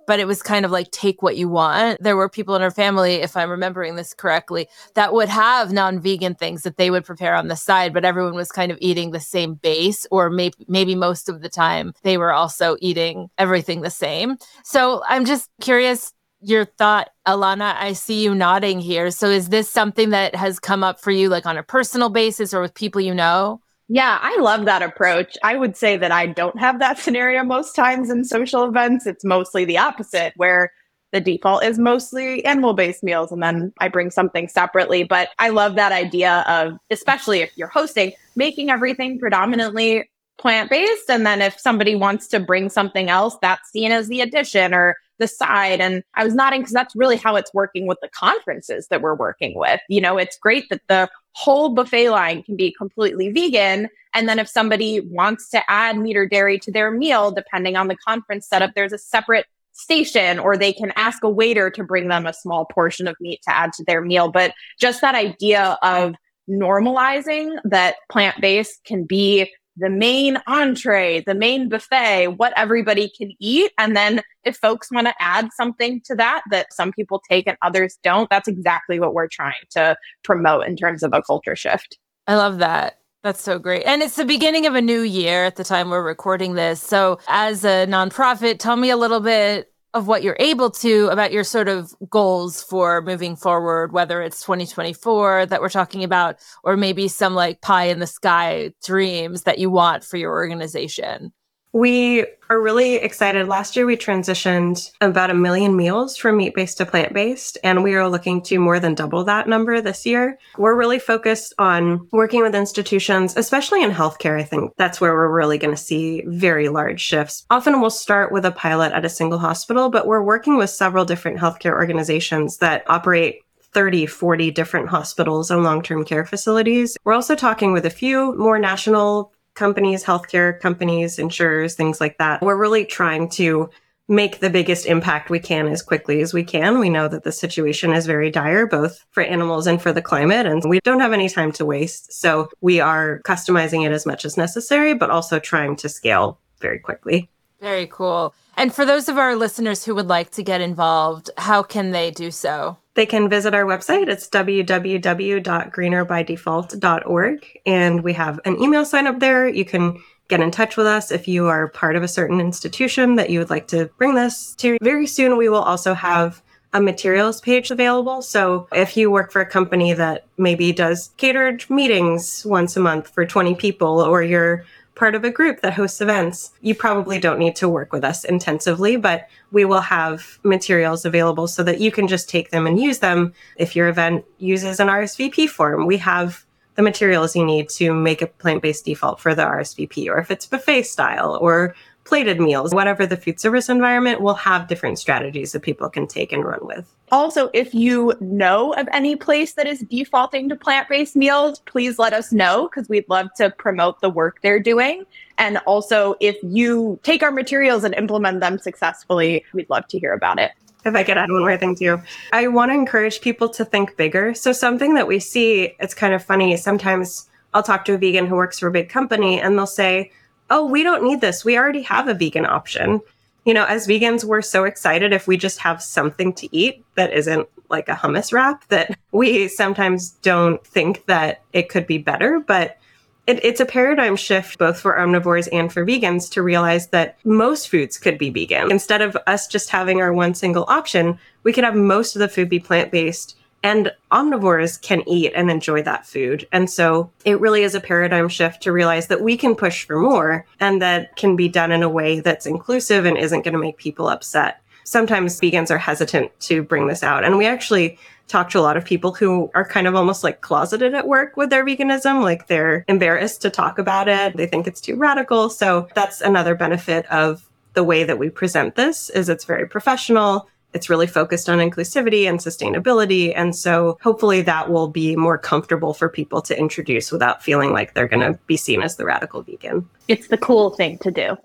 but it was kind of like take what you want. There were people in her family, if I'm remembering this correctly, that would have non vegan things that they would prepare on the side, but everyone was kind of eating the same base, or maybe, maybe most of the time they were also eating everything the same. So I'm just curious your thought, Ilana. I see you nodding here. So is this something that has come up for you, like on a personal basis or with people you know? Yeah, I love that approach. I would say that I don't have that scenario most times in social events. It's mostly the opposite, where the default is mostly animal based meals and then I bring something separately. But I love that idea of, especially if you're hosting, making everything predominantly plant based. And then if somebody wants to bring something else, that's seen as the addition or the side. And I was nodding because that's really how it's working with the conferences that we're working with. You know, it's great that the whole buffet line can be completely vegan. And then if somebody wants to add meat or dairy to their meal, depending on the conference setup, there's a separate station or they can ask a waiter to bring them a small portion of meat to add to their meal. But just that idea of normalizing that plant based can be the main entree, the main buffet, what everybody can eat. And then if folks want to add something to that that some people take and others don't, that's exactly what we're trying to promote in terms of a culture shift. I love that. That's so great. And it's the beginning of a new year at the time we're recording this. So, as a nonprofit, tell me a little bit of what you're able to about your sort of goals for moving forward, whether it's 2024 that we're talking about, or maybe some like pie in the sky dreams that you want for your organization. We are really excited. Last year, we transitioned about a million meals from meat based to plant based, and we are looking to more than double that number this year. We're really focused on working with institutions, especially in healthcare. I think that's where we're really going to see very large shifts. Often we'll start with a pilot at a single hospital, but we're working with several different healthcare organizations that operate 30, 40 different hospitals and long term care facilities. We're also talking with a few more national companies, healthcare companies, insurers, things like that. We're really trying to make the biggest impact we can as quickly as we can. We know that the situation is very dire, both for animals and for the climate, and we don't have any time to waste. So we are customizing it as much as necessary, but also trying to scale very quickly. Very cool. And for those of our listeners who would like to get involved, how can they do so? They can visit our website. It's www.greenerbydefault.org. And we have an email sign up there. You can get in touch with us if you are part of a certain institution that you would like to bring this to. Very soon, we will also have a materials page available. So if you work for a company that maybe does catered meetings once a month for 20 people, or you're part of a group that hosts events, you probably don't need to work with us intensively, but we will have materials available so that you can just take them and use them. If your event uses an RSVP form, we have the materials you need to make a plant based default for the RSVP, or if it's buffet style or plated meals, whatever the food service environment will have different strategies that people can take and run with. Also, if you know of any place that is defaulting to plant based meals, please let us know because we'd love to promote the work they're doing. And also, if you take our materials and implement them successfully, we'd love to hear about it. If I could add one more thing too, I want to encourage people to think bigger. So, something that we see, it's kind of funny. Sometimes I'll talk to a vegan who works for a big company and they'll say, oh, we don't need this. We already have a vegan option. You know, as vegans, we're so excited if we just have something to eat that isn't like a hummus wrap that we sometimes don't think that it could be better. But it, it's a paradigm shift both for omnivores and for vegans to realize that most foods could be vegan. Instead of us just having our one single option, we could have most of the food be plant based And omnivores can eat and enjoy that food. And so it really is a paradigm shift to realize that we can push for more and that can be done in a way that's inclusive and isn't going to make people upset. Sometimes vegans are hesitant to bring this out. And we actually talk to a lot of people who are kind of almost like closeted at work with their veganism. Like they're embarrassed to talk about it. They think it's too radical. So that's another benefit of the way that we present this is it's very professional it's really focused on inclusivity and sustainability. And so hopefully that will be more comfortable for people to introduce without feeling like they're going to be seen as the radical vegan. It's the cool thing to do.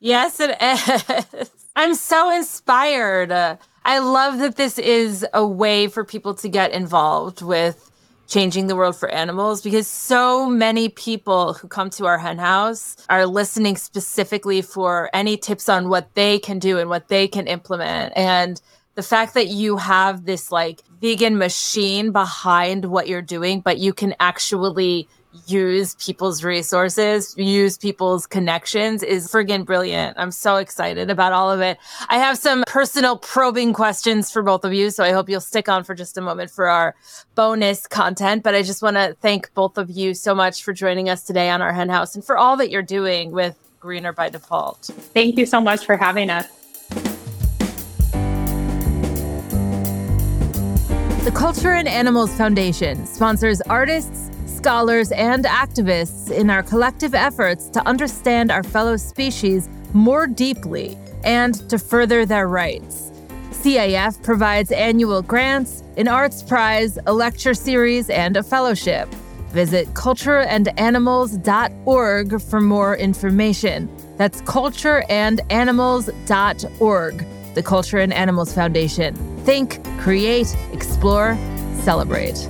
Yes, it is. I'm so inspired. I love that this is a way for people to get involved with changing the world for animals because so many people who come to our hen house are listening specifically for any tips on what they can do and what they can implement. And the fact that you have this like vegan machine behind what you're doing, but you can actually use people's resources, use people's connections is friggin' brilliant. I'm so excited about all of it. I have some personal probing questions for both of you, so I hope you'll stick on for just a moment for our bonus content. But I just want to thank both of you so much for joining us today on our hen house and for all that you're doing with Greener by Default. Thank you so much for having us. The Culture and Animals Foundation sponsors artists scholars, and activists in our collective efforts to understand our fellow species more deeply and to further their rights. CAF provides annual grants, an arts prize, a lecture series, and a fellowship. Visit cultureandanimals.org for more information. That's cultureandanimals.org, the Culture and Animals Foundation. Think, create, explore, celebrate.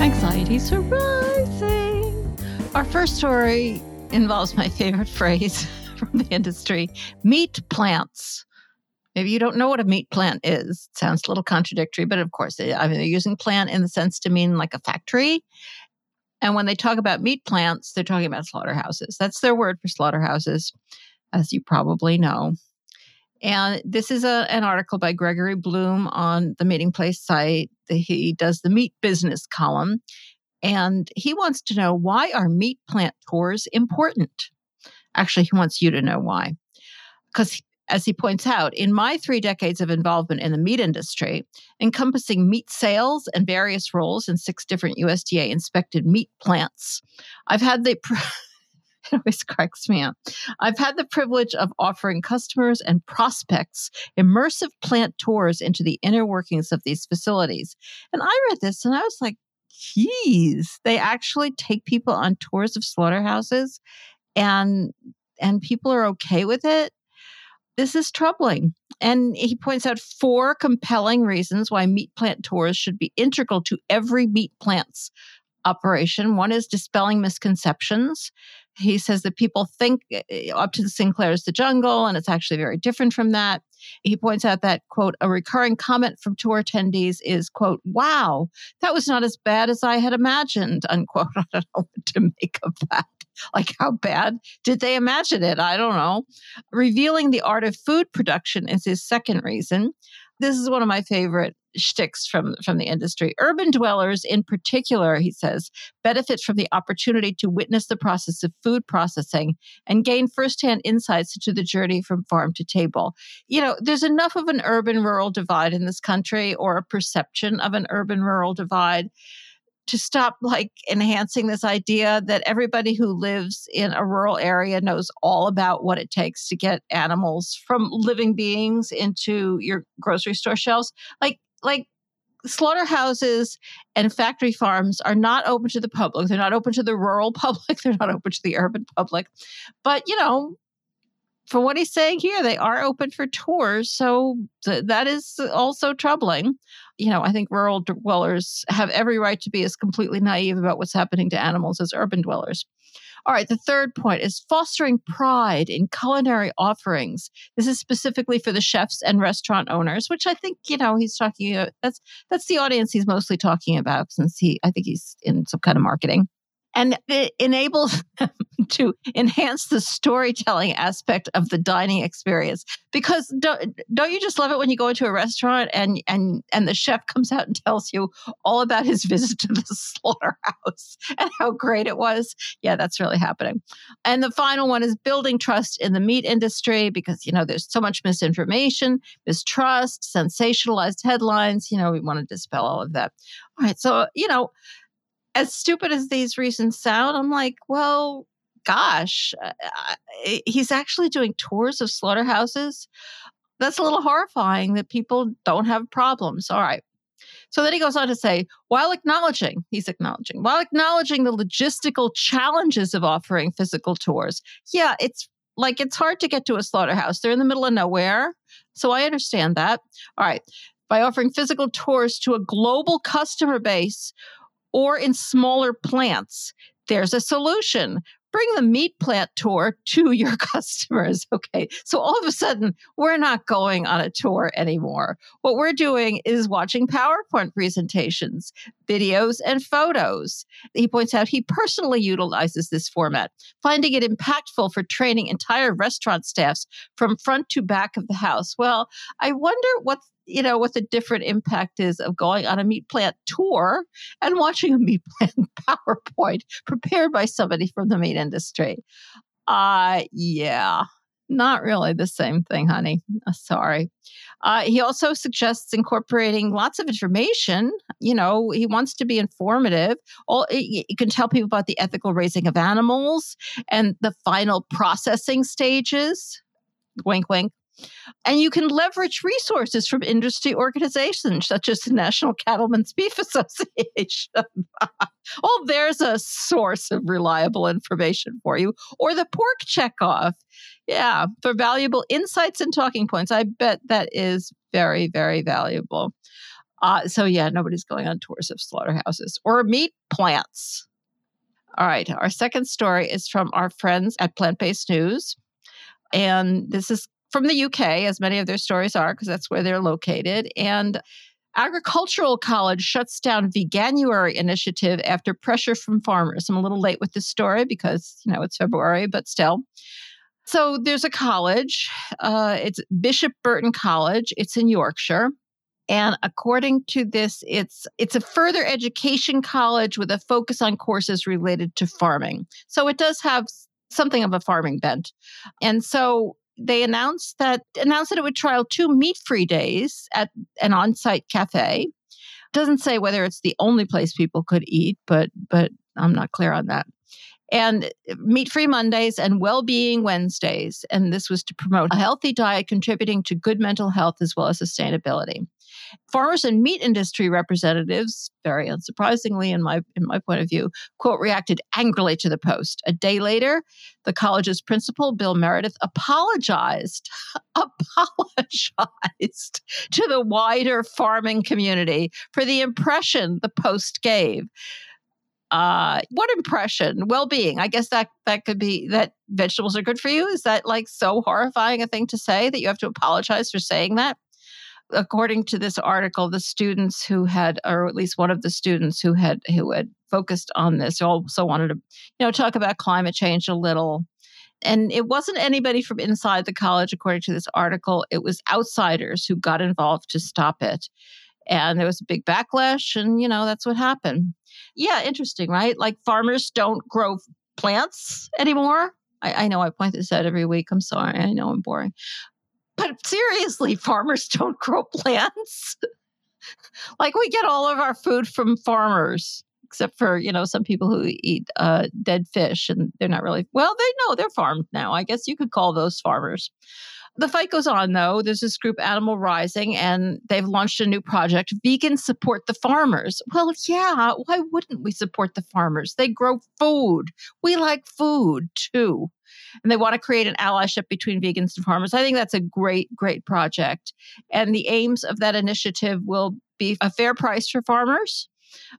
Anxieties are rising. Our first story involves my favorite phrase from the industry meat plants. Maybe you don't know what a meat plant is. It sounds a little contradictory, but of course, eh, I mean, they're using plant in the sense to mean like a factory. And when they talk about meat plants, they're talking about slaughterhouses. That's their word for slaughterhouses, as you probably know. And this is a, an article by Gregory Bloom on the Meatingplace site. He does the meat business column. And he wants to know why are meat plant tours important? Actually, he wants you to know why. Because as he points out, in my three decades of involvement in the meat industry, encompassing meat sales and various roles in six different USDA inspected meat plants, I've had the it always cracks me up. I've had the privilege of offering customers and prospects immersive plant tours into the inner workings of these facilities. And I read this and I was like, geez, they actually take people on tours of slaughterhouses and and people are okay with it. This is troubling. And he points out four compelling reasons why meat plant tours should be integral to every meat plant's operation. One is dispelling misconceptions. He says that people think eh, Upton Sinclair is the jungle, and it's actually very different from that. He points out that, quote, a recurring comment from tour attendees is, quote, wow, that was not as bad as I had imagined, unquote. I don't know what to make of that. Like, how bad did they imagine it? I don't know. Revealing the art of food production is his second reason. This is one of my favorite shticks from from the industry. Urban dwellers, in particular, he says, benefit from the opportunity to witness the process of food processing and gain firsthand insights into the journey from farm to table. You know, there's enough of an urban rural divide in this country, or a perception of an urban rural divide to stop like enhancing this idea that everybody who lives in a rural area knows all about what it takes to get animals from living beings into your grocery store shelves. Like like slaughterhouses and factory farms are not open to the public. They're not open to the rural public. They're not open to the urban public. But, you know, for what he's saying here, they are open for tours. So th- that is also troubling. You know, I think rural dwellers have every right to be as completely naive about what's happening to animals as urban dwellers. All right, the third point is fostering pride in culinary offerings. This is specifically for the chefs and restaurant owners, which I think you know he's talking. About, that's that's the audience he's mostly talking about, since he I think he's in some kind of marketing. And it enables them to enhance the storytelling aspect of the dining experience. Because don't, don't you just love it when you go into a restaurant and and and the chef comes out and tells you all about his visit to the slaughterhouse and how great it was? Yeah that's really happening. And the final one is building trust in the meat industry because you know there's so much misinformation mistrust sensationalized headlines. You know we want to dispel all of that. All right so you know as stupid as these reasons sound, I'm like, well, gosh, uh, he's actually doing tours of slaughterhouses. That's a little horrifying that people don't have problems. All right. So then he goes on to say, while acknowledging, he's acknowledging, while acknowledging the logistical challenges of offering physical tours, yeah, it's like it's hard to get to a slaughterhouse. They're in the middle of nowhere. So I understand that. All right. By offering physical tours to a global customer base or in smaller plants, there's a solution. Bring the meat plant tour to your customers. Okay. So all of a sudden, we're not going on a tour anymore. What we're doing is watching PowerPoint presentations, videos, and photos. He points out he personally utilizes this format, finding it impactful for training entire restaurant staffs from front to back of the house. Well, I wonder what you know, what the different impact is of going on a meat plant tour and watching a meat plant PowerPoint prepared by somebody from the meat industry. Uh, yeah, not really the same thing, honey. Uh, sorry. Uh, he also suggests incorporating lots of information. You know, he wants to be informative. All you can tell people about the ethical raising of animals and the final processing stages. Wink, wink. And you can leverage resources from industry organizations such as the National Cattlemen's Beef Association. oh, there's a source of reliable information for you. Or the pork checkoff. Yeah, for valuable insights and talking points. I bet that is very, very valuable. Uh, so, yeah, nobody's going on tours of slaughterhouses or meat plants. All right, our second story is from our friends at Plant Based News. And this is from the UK, as many of their stories are, because that's where they're located. And Agricultural College shuts down Veganuary initiative after pressure from farmers. I'm a little late with this story because, you know, it's February, but still. So there's a college. Uh, it's Bishop Burton College. It's in Yorkshire. And according to this, it's it's a further education college with a focus on courses related to farming. So it does have something of a farming bent. And so they announced that announced that it would trial two meat-free days at an on-site cafe. Doesn't say whether it's the only place people could eat, but but I'm not clear on that. And uh, meat-free Mondays and well-being Wednesdays, and this was to promote a healthy diet contributing to good mental health as well as sustainability. Farmers and meat industry representatives, very unsurprisingly in my in my point of view, quote reacted angrily to the post. A day later, the college's principal, Bill Meredith, apologized, apologized to the wider farming community for the impression the post gave uh what impression well-being i guess that that could be that vegetables are good for you is that like so horrifying a thing to say that you have to apologize for saying that according to this article, the students who had, or at least one of the students who had who had focused on this, also wanted to, you know, talk about climate change a little. And it wasn't anybody from inside the college, according to this article. It was outsiders who got involved to stop it. And there was a big backlash, and you know that's what happened. Yeah, interesting, right? Like farmers don't grow plants anymore. I, I know I point this out every week. I'm sorry. I know I'm boring. But seriously, farmers don't grow plants. like we get all of our food from farmers, except for, you know, some people who eat uh, dead fish and they're not really, well, they know they're farmed now. I guess you could call those farmers. The fight goes on, though. There's this group, Animal Rising, and they've launched a new project Vegans Support the Farmers. Well, yeah, why wouldn't we support the farmers? They grow food. We like food too and they want to create an allyship between vegans and farmers. I think that's a great, great project. And the aims of that initiative will be a fair price for farmers,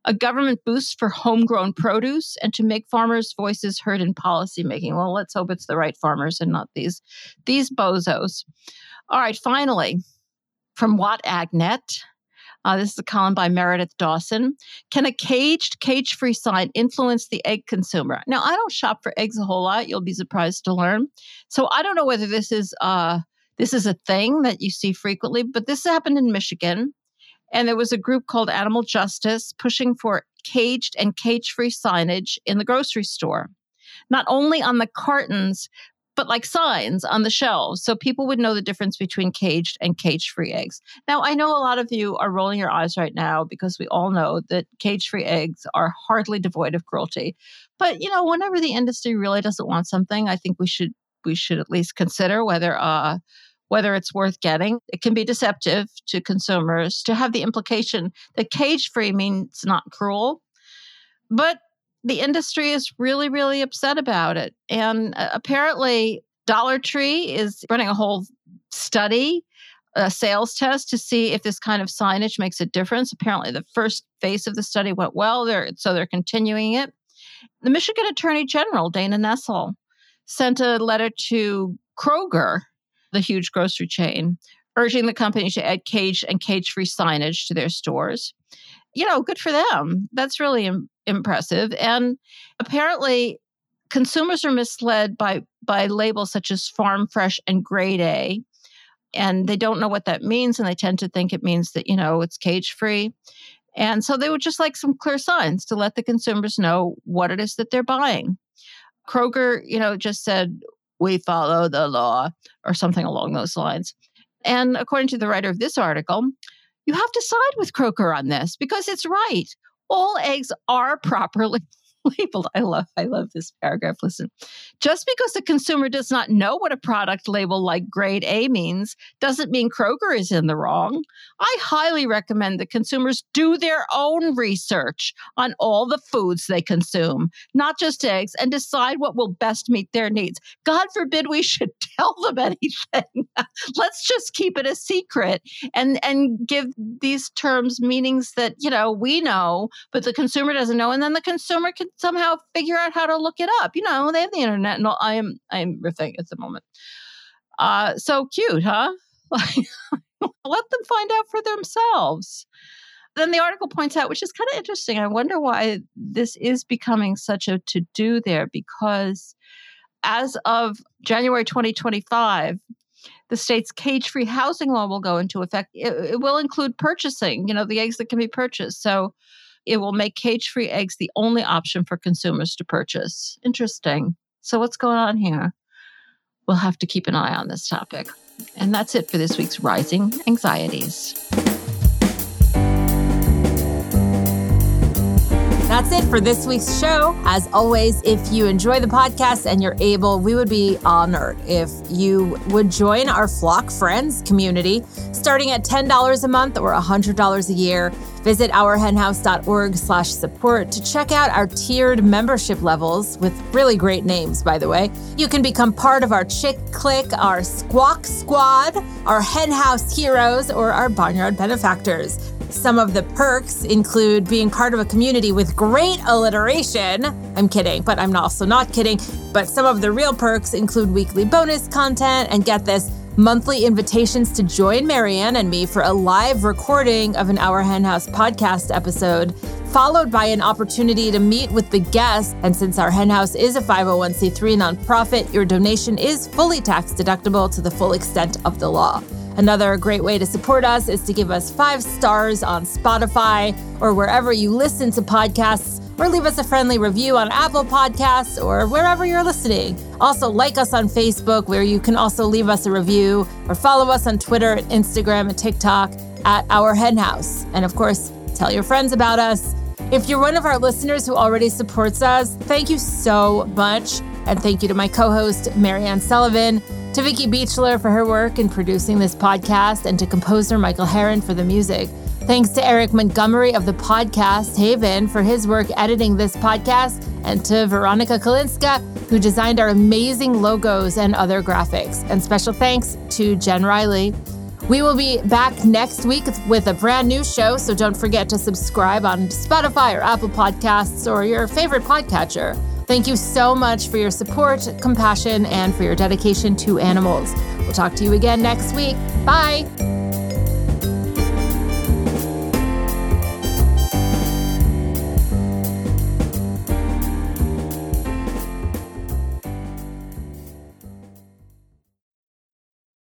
a government boost for homegrown produce, and to make farmers' voices heard in policymaking. Well, let's hope it's the right farmers and not these these bozos. All right, finally, from WattAgNet. Uh, this is a column by Meredith Dawson. Can a caged, cage free sign influence the egg consumer? Now, I don't shop for eggs a whole lot. You'll be surprised to learn. So I don't know whether this is uh, this is a thing that you see frequently, but this happened in Michigan. And there was a group called Animal Justice pushing for caged and cage free signage in the grocery store, not only on the cartons, but like signs on the shelves so people would know the difference between caged and cage free eggs. Now, I know a lot of you are rolling your eyes right now because we all know that cage free eggs are hardly devoid of cruelty. But, you know, whenever the industry really doesn't want something, I think we should we should at least consider whether uh whether it's worth getting. It can be deceptive to consumers to have the implication that cage free means not cruel. But the industry is really, really upset about it. And uh, apparently, Dollar Tree is running a whole study, a sales test to see if this kind of signage makes a difference. Apparently, the first phase of the study went well, they're, so they're continuing it. The Michigan Attorney General, Dana Nessel, sent a letter to Kroger, the huge grocery chain, urging the company to add cage and cage free signage to their stores. You know, good for them. That's really Im- impressive. And apparently, consumers are misled by by labels such as farm fresh and grade A. And they don't know what that means, and they tend to think it means that, you know, it's cage free. And so they would just like some clear signs to let the consumers know what it is that they're buying. Kroger, you know, just said, we follow the law or something along those lines. And according to the writer of this article, you have to side with Kroger on this because it's right. All eggs are properly labeled. I love I love this paragraph. Listen. Just because the consumer does not know what a product label like grade A means doesn't mean Kroger is in the wrong. I highly recommend that consumers do their own research on all the foods they consume, not just eggs, and decide what will best meet their needs. God forbid we should tell them anything. Let's just keep it a secret and and give these terms meanings that, you know, we know, but the consumer doesn't know and then the consumer can somehow figure out how to look it up. You know, they have the internet, and I am I am riffing at the moment. Uh, so cute, huh? Let them find out for themselves. Then the article points out, which is kind of interesting. I wonder why this is becoming such a to do there, because as of January 2025, the state's cage free housing law will go into effect. It, it, will include purchasing, you know, the eggs that can be purchased. So it will make cage free eggs the only option for consumers to purchase. Interesting. So, what's going on here? We'll have to keep an eye on this topic. And that's it for this week's Rising Anxieties. That's it for this week's show. As always, if you enjoy the podcast and you're able, we would be honored if you would join our Flock Friends community starting at $10 a month or $100 a year. Visit ourhenhouse.org slash support to check out our tiered membership levels with really great names, by the way. You can become part of our Chick Click, our Squawk Squad, our Henhouse Heroes, or our Barnyard Benefactors. Some of the perks include being part of a community with great alliteration. I'm kidding, but I'm also not kidding. But some of the real perks include weekly bonus content and get this monthly invitations to join Mariann and me for a live recording of an Our Henhouse podcast episode, followed by an opportunity to meet with the guests. And since our henhouse is a 501c3 nonprofit, your donation is fully tax deductible to the full extent of the law. Another great way to support us is to give us five stars on Spotify or wherever you listen to podcasts, or leave us a friendly review on Apple Podcasts or wherever you're listening. Also, like us on Facebook, where you can also leave us a review, or follow us on Twitter, Instagram, and TikTok at Our Henhouse. And of course, tell your friends about us. If you're one of our listeners who already supports us, thank you so much. And thank you to my co host, Mariann Sullivan to Vicki Beechler for her work in producing this podcast, and to composer Michael Herron for the music. Thanks to Eric Montgomery of the podcast Haven for his work editing this podcast, and to Veronica Kalinska, who designed our amazing logos and other graphics. And special thanks to Jen Riley. We will be back next week with a brand new show, so don't forget to subscribe on Spotify or Apple Podcasts or your favorite podcatcher. Thank you so much for your support, compassion, and for your dedication to animals. We'll talk to you again next week. Bye.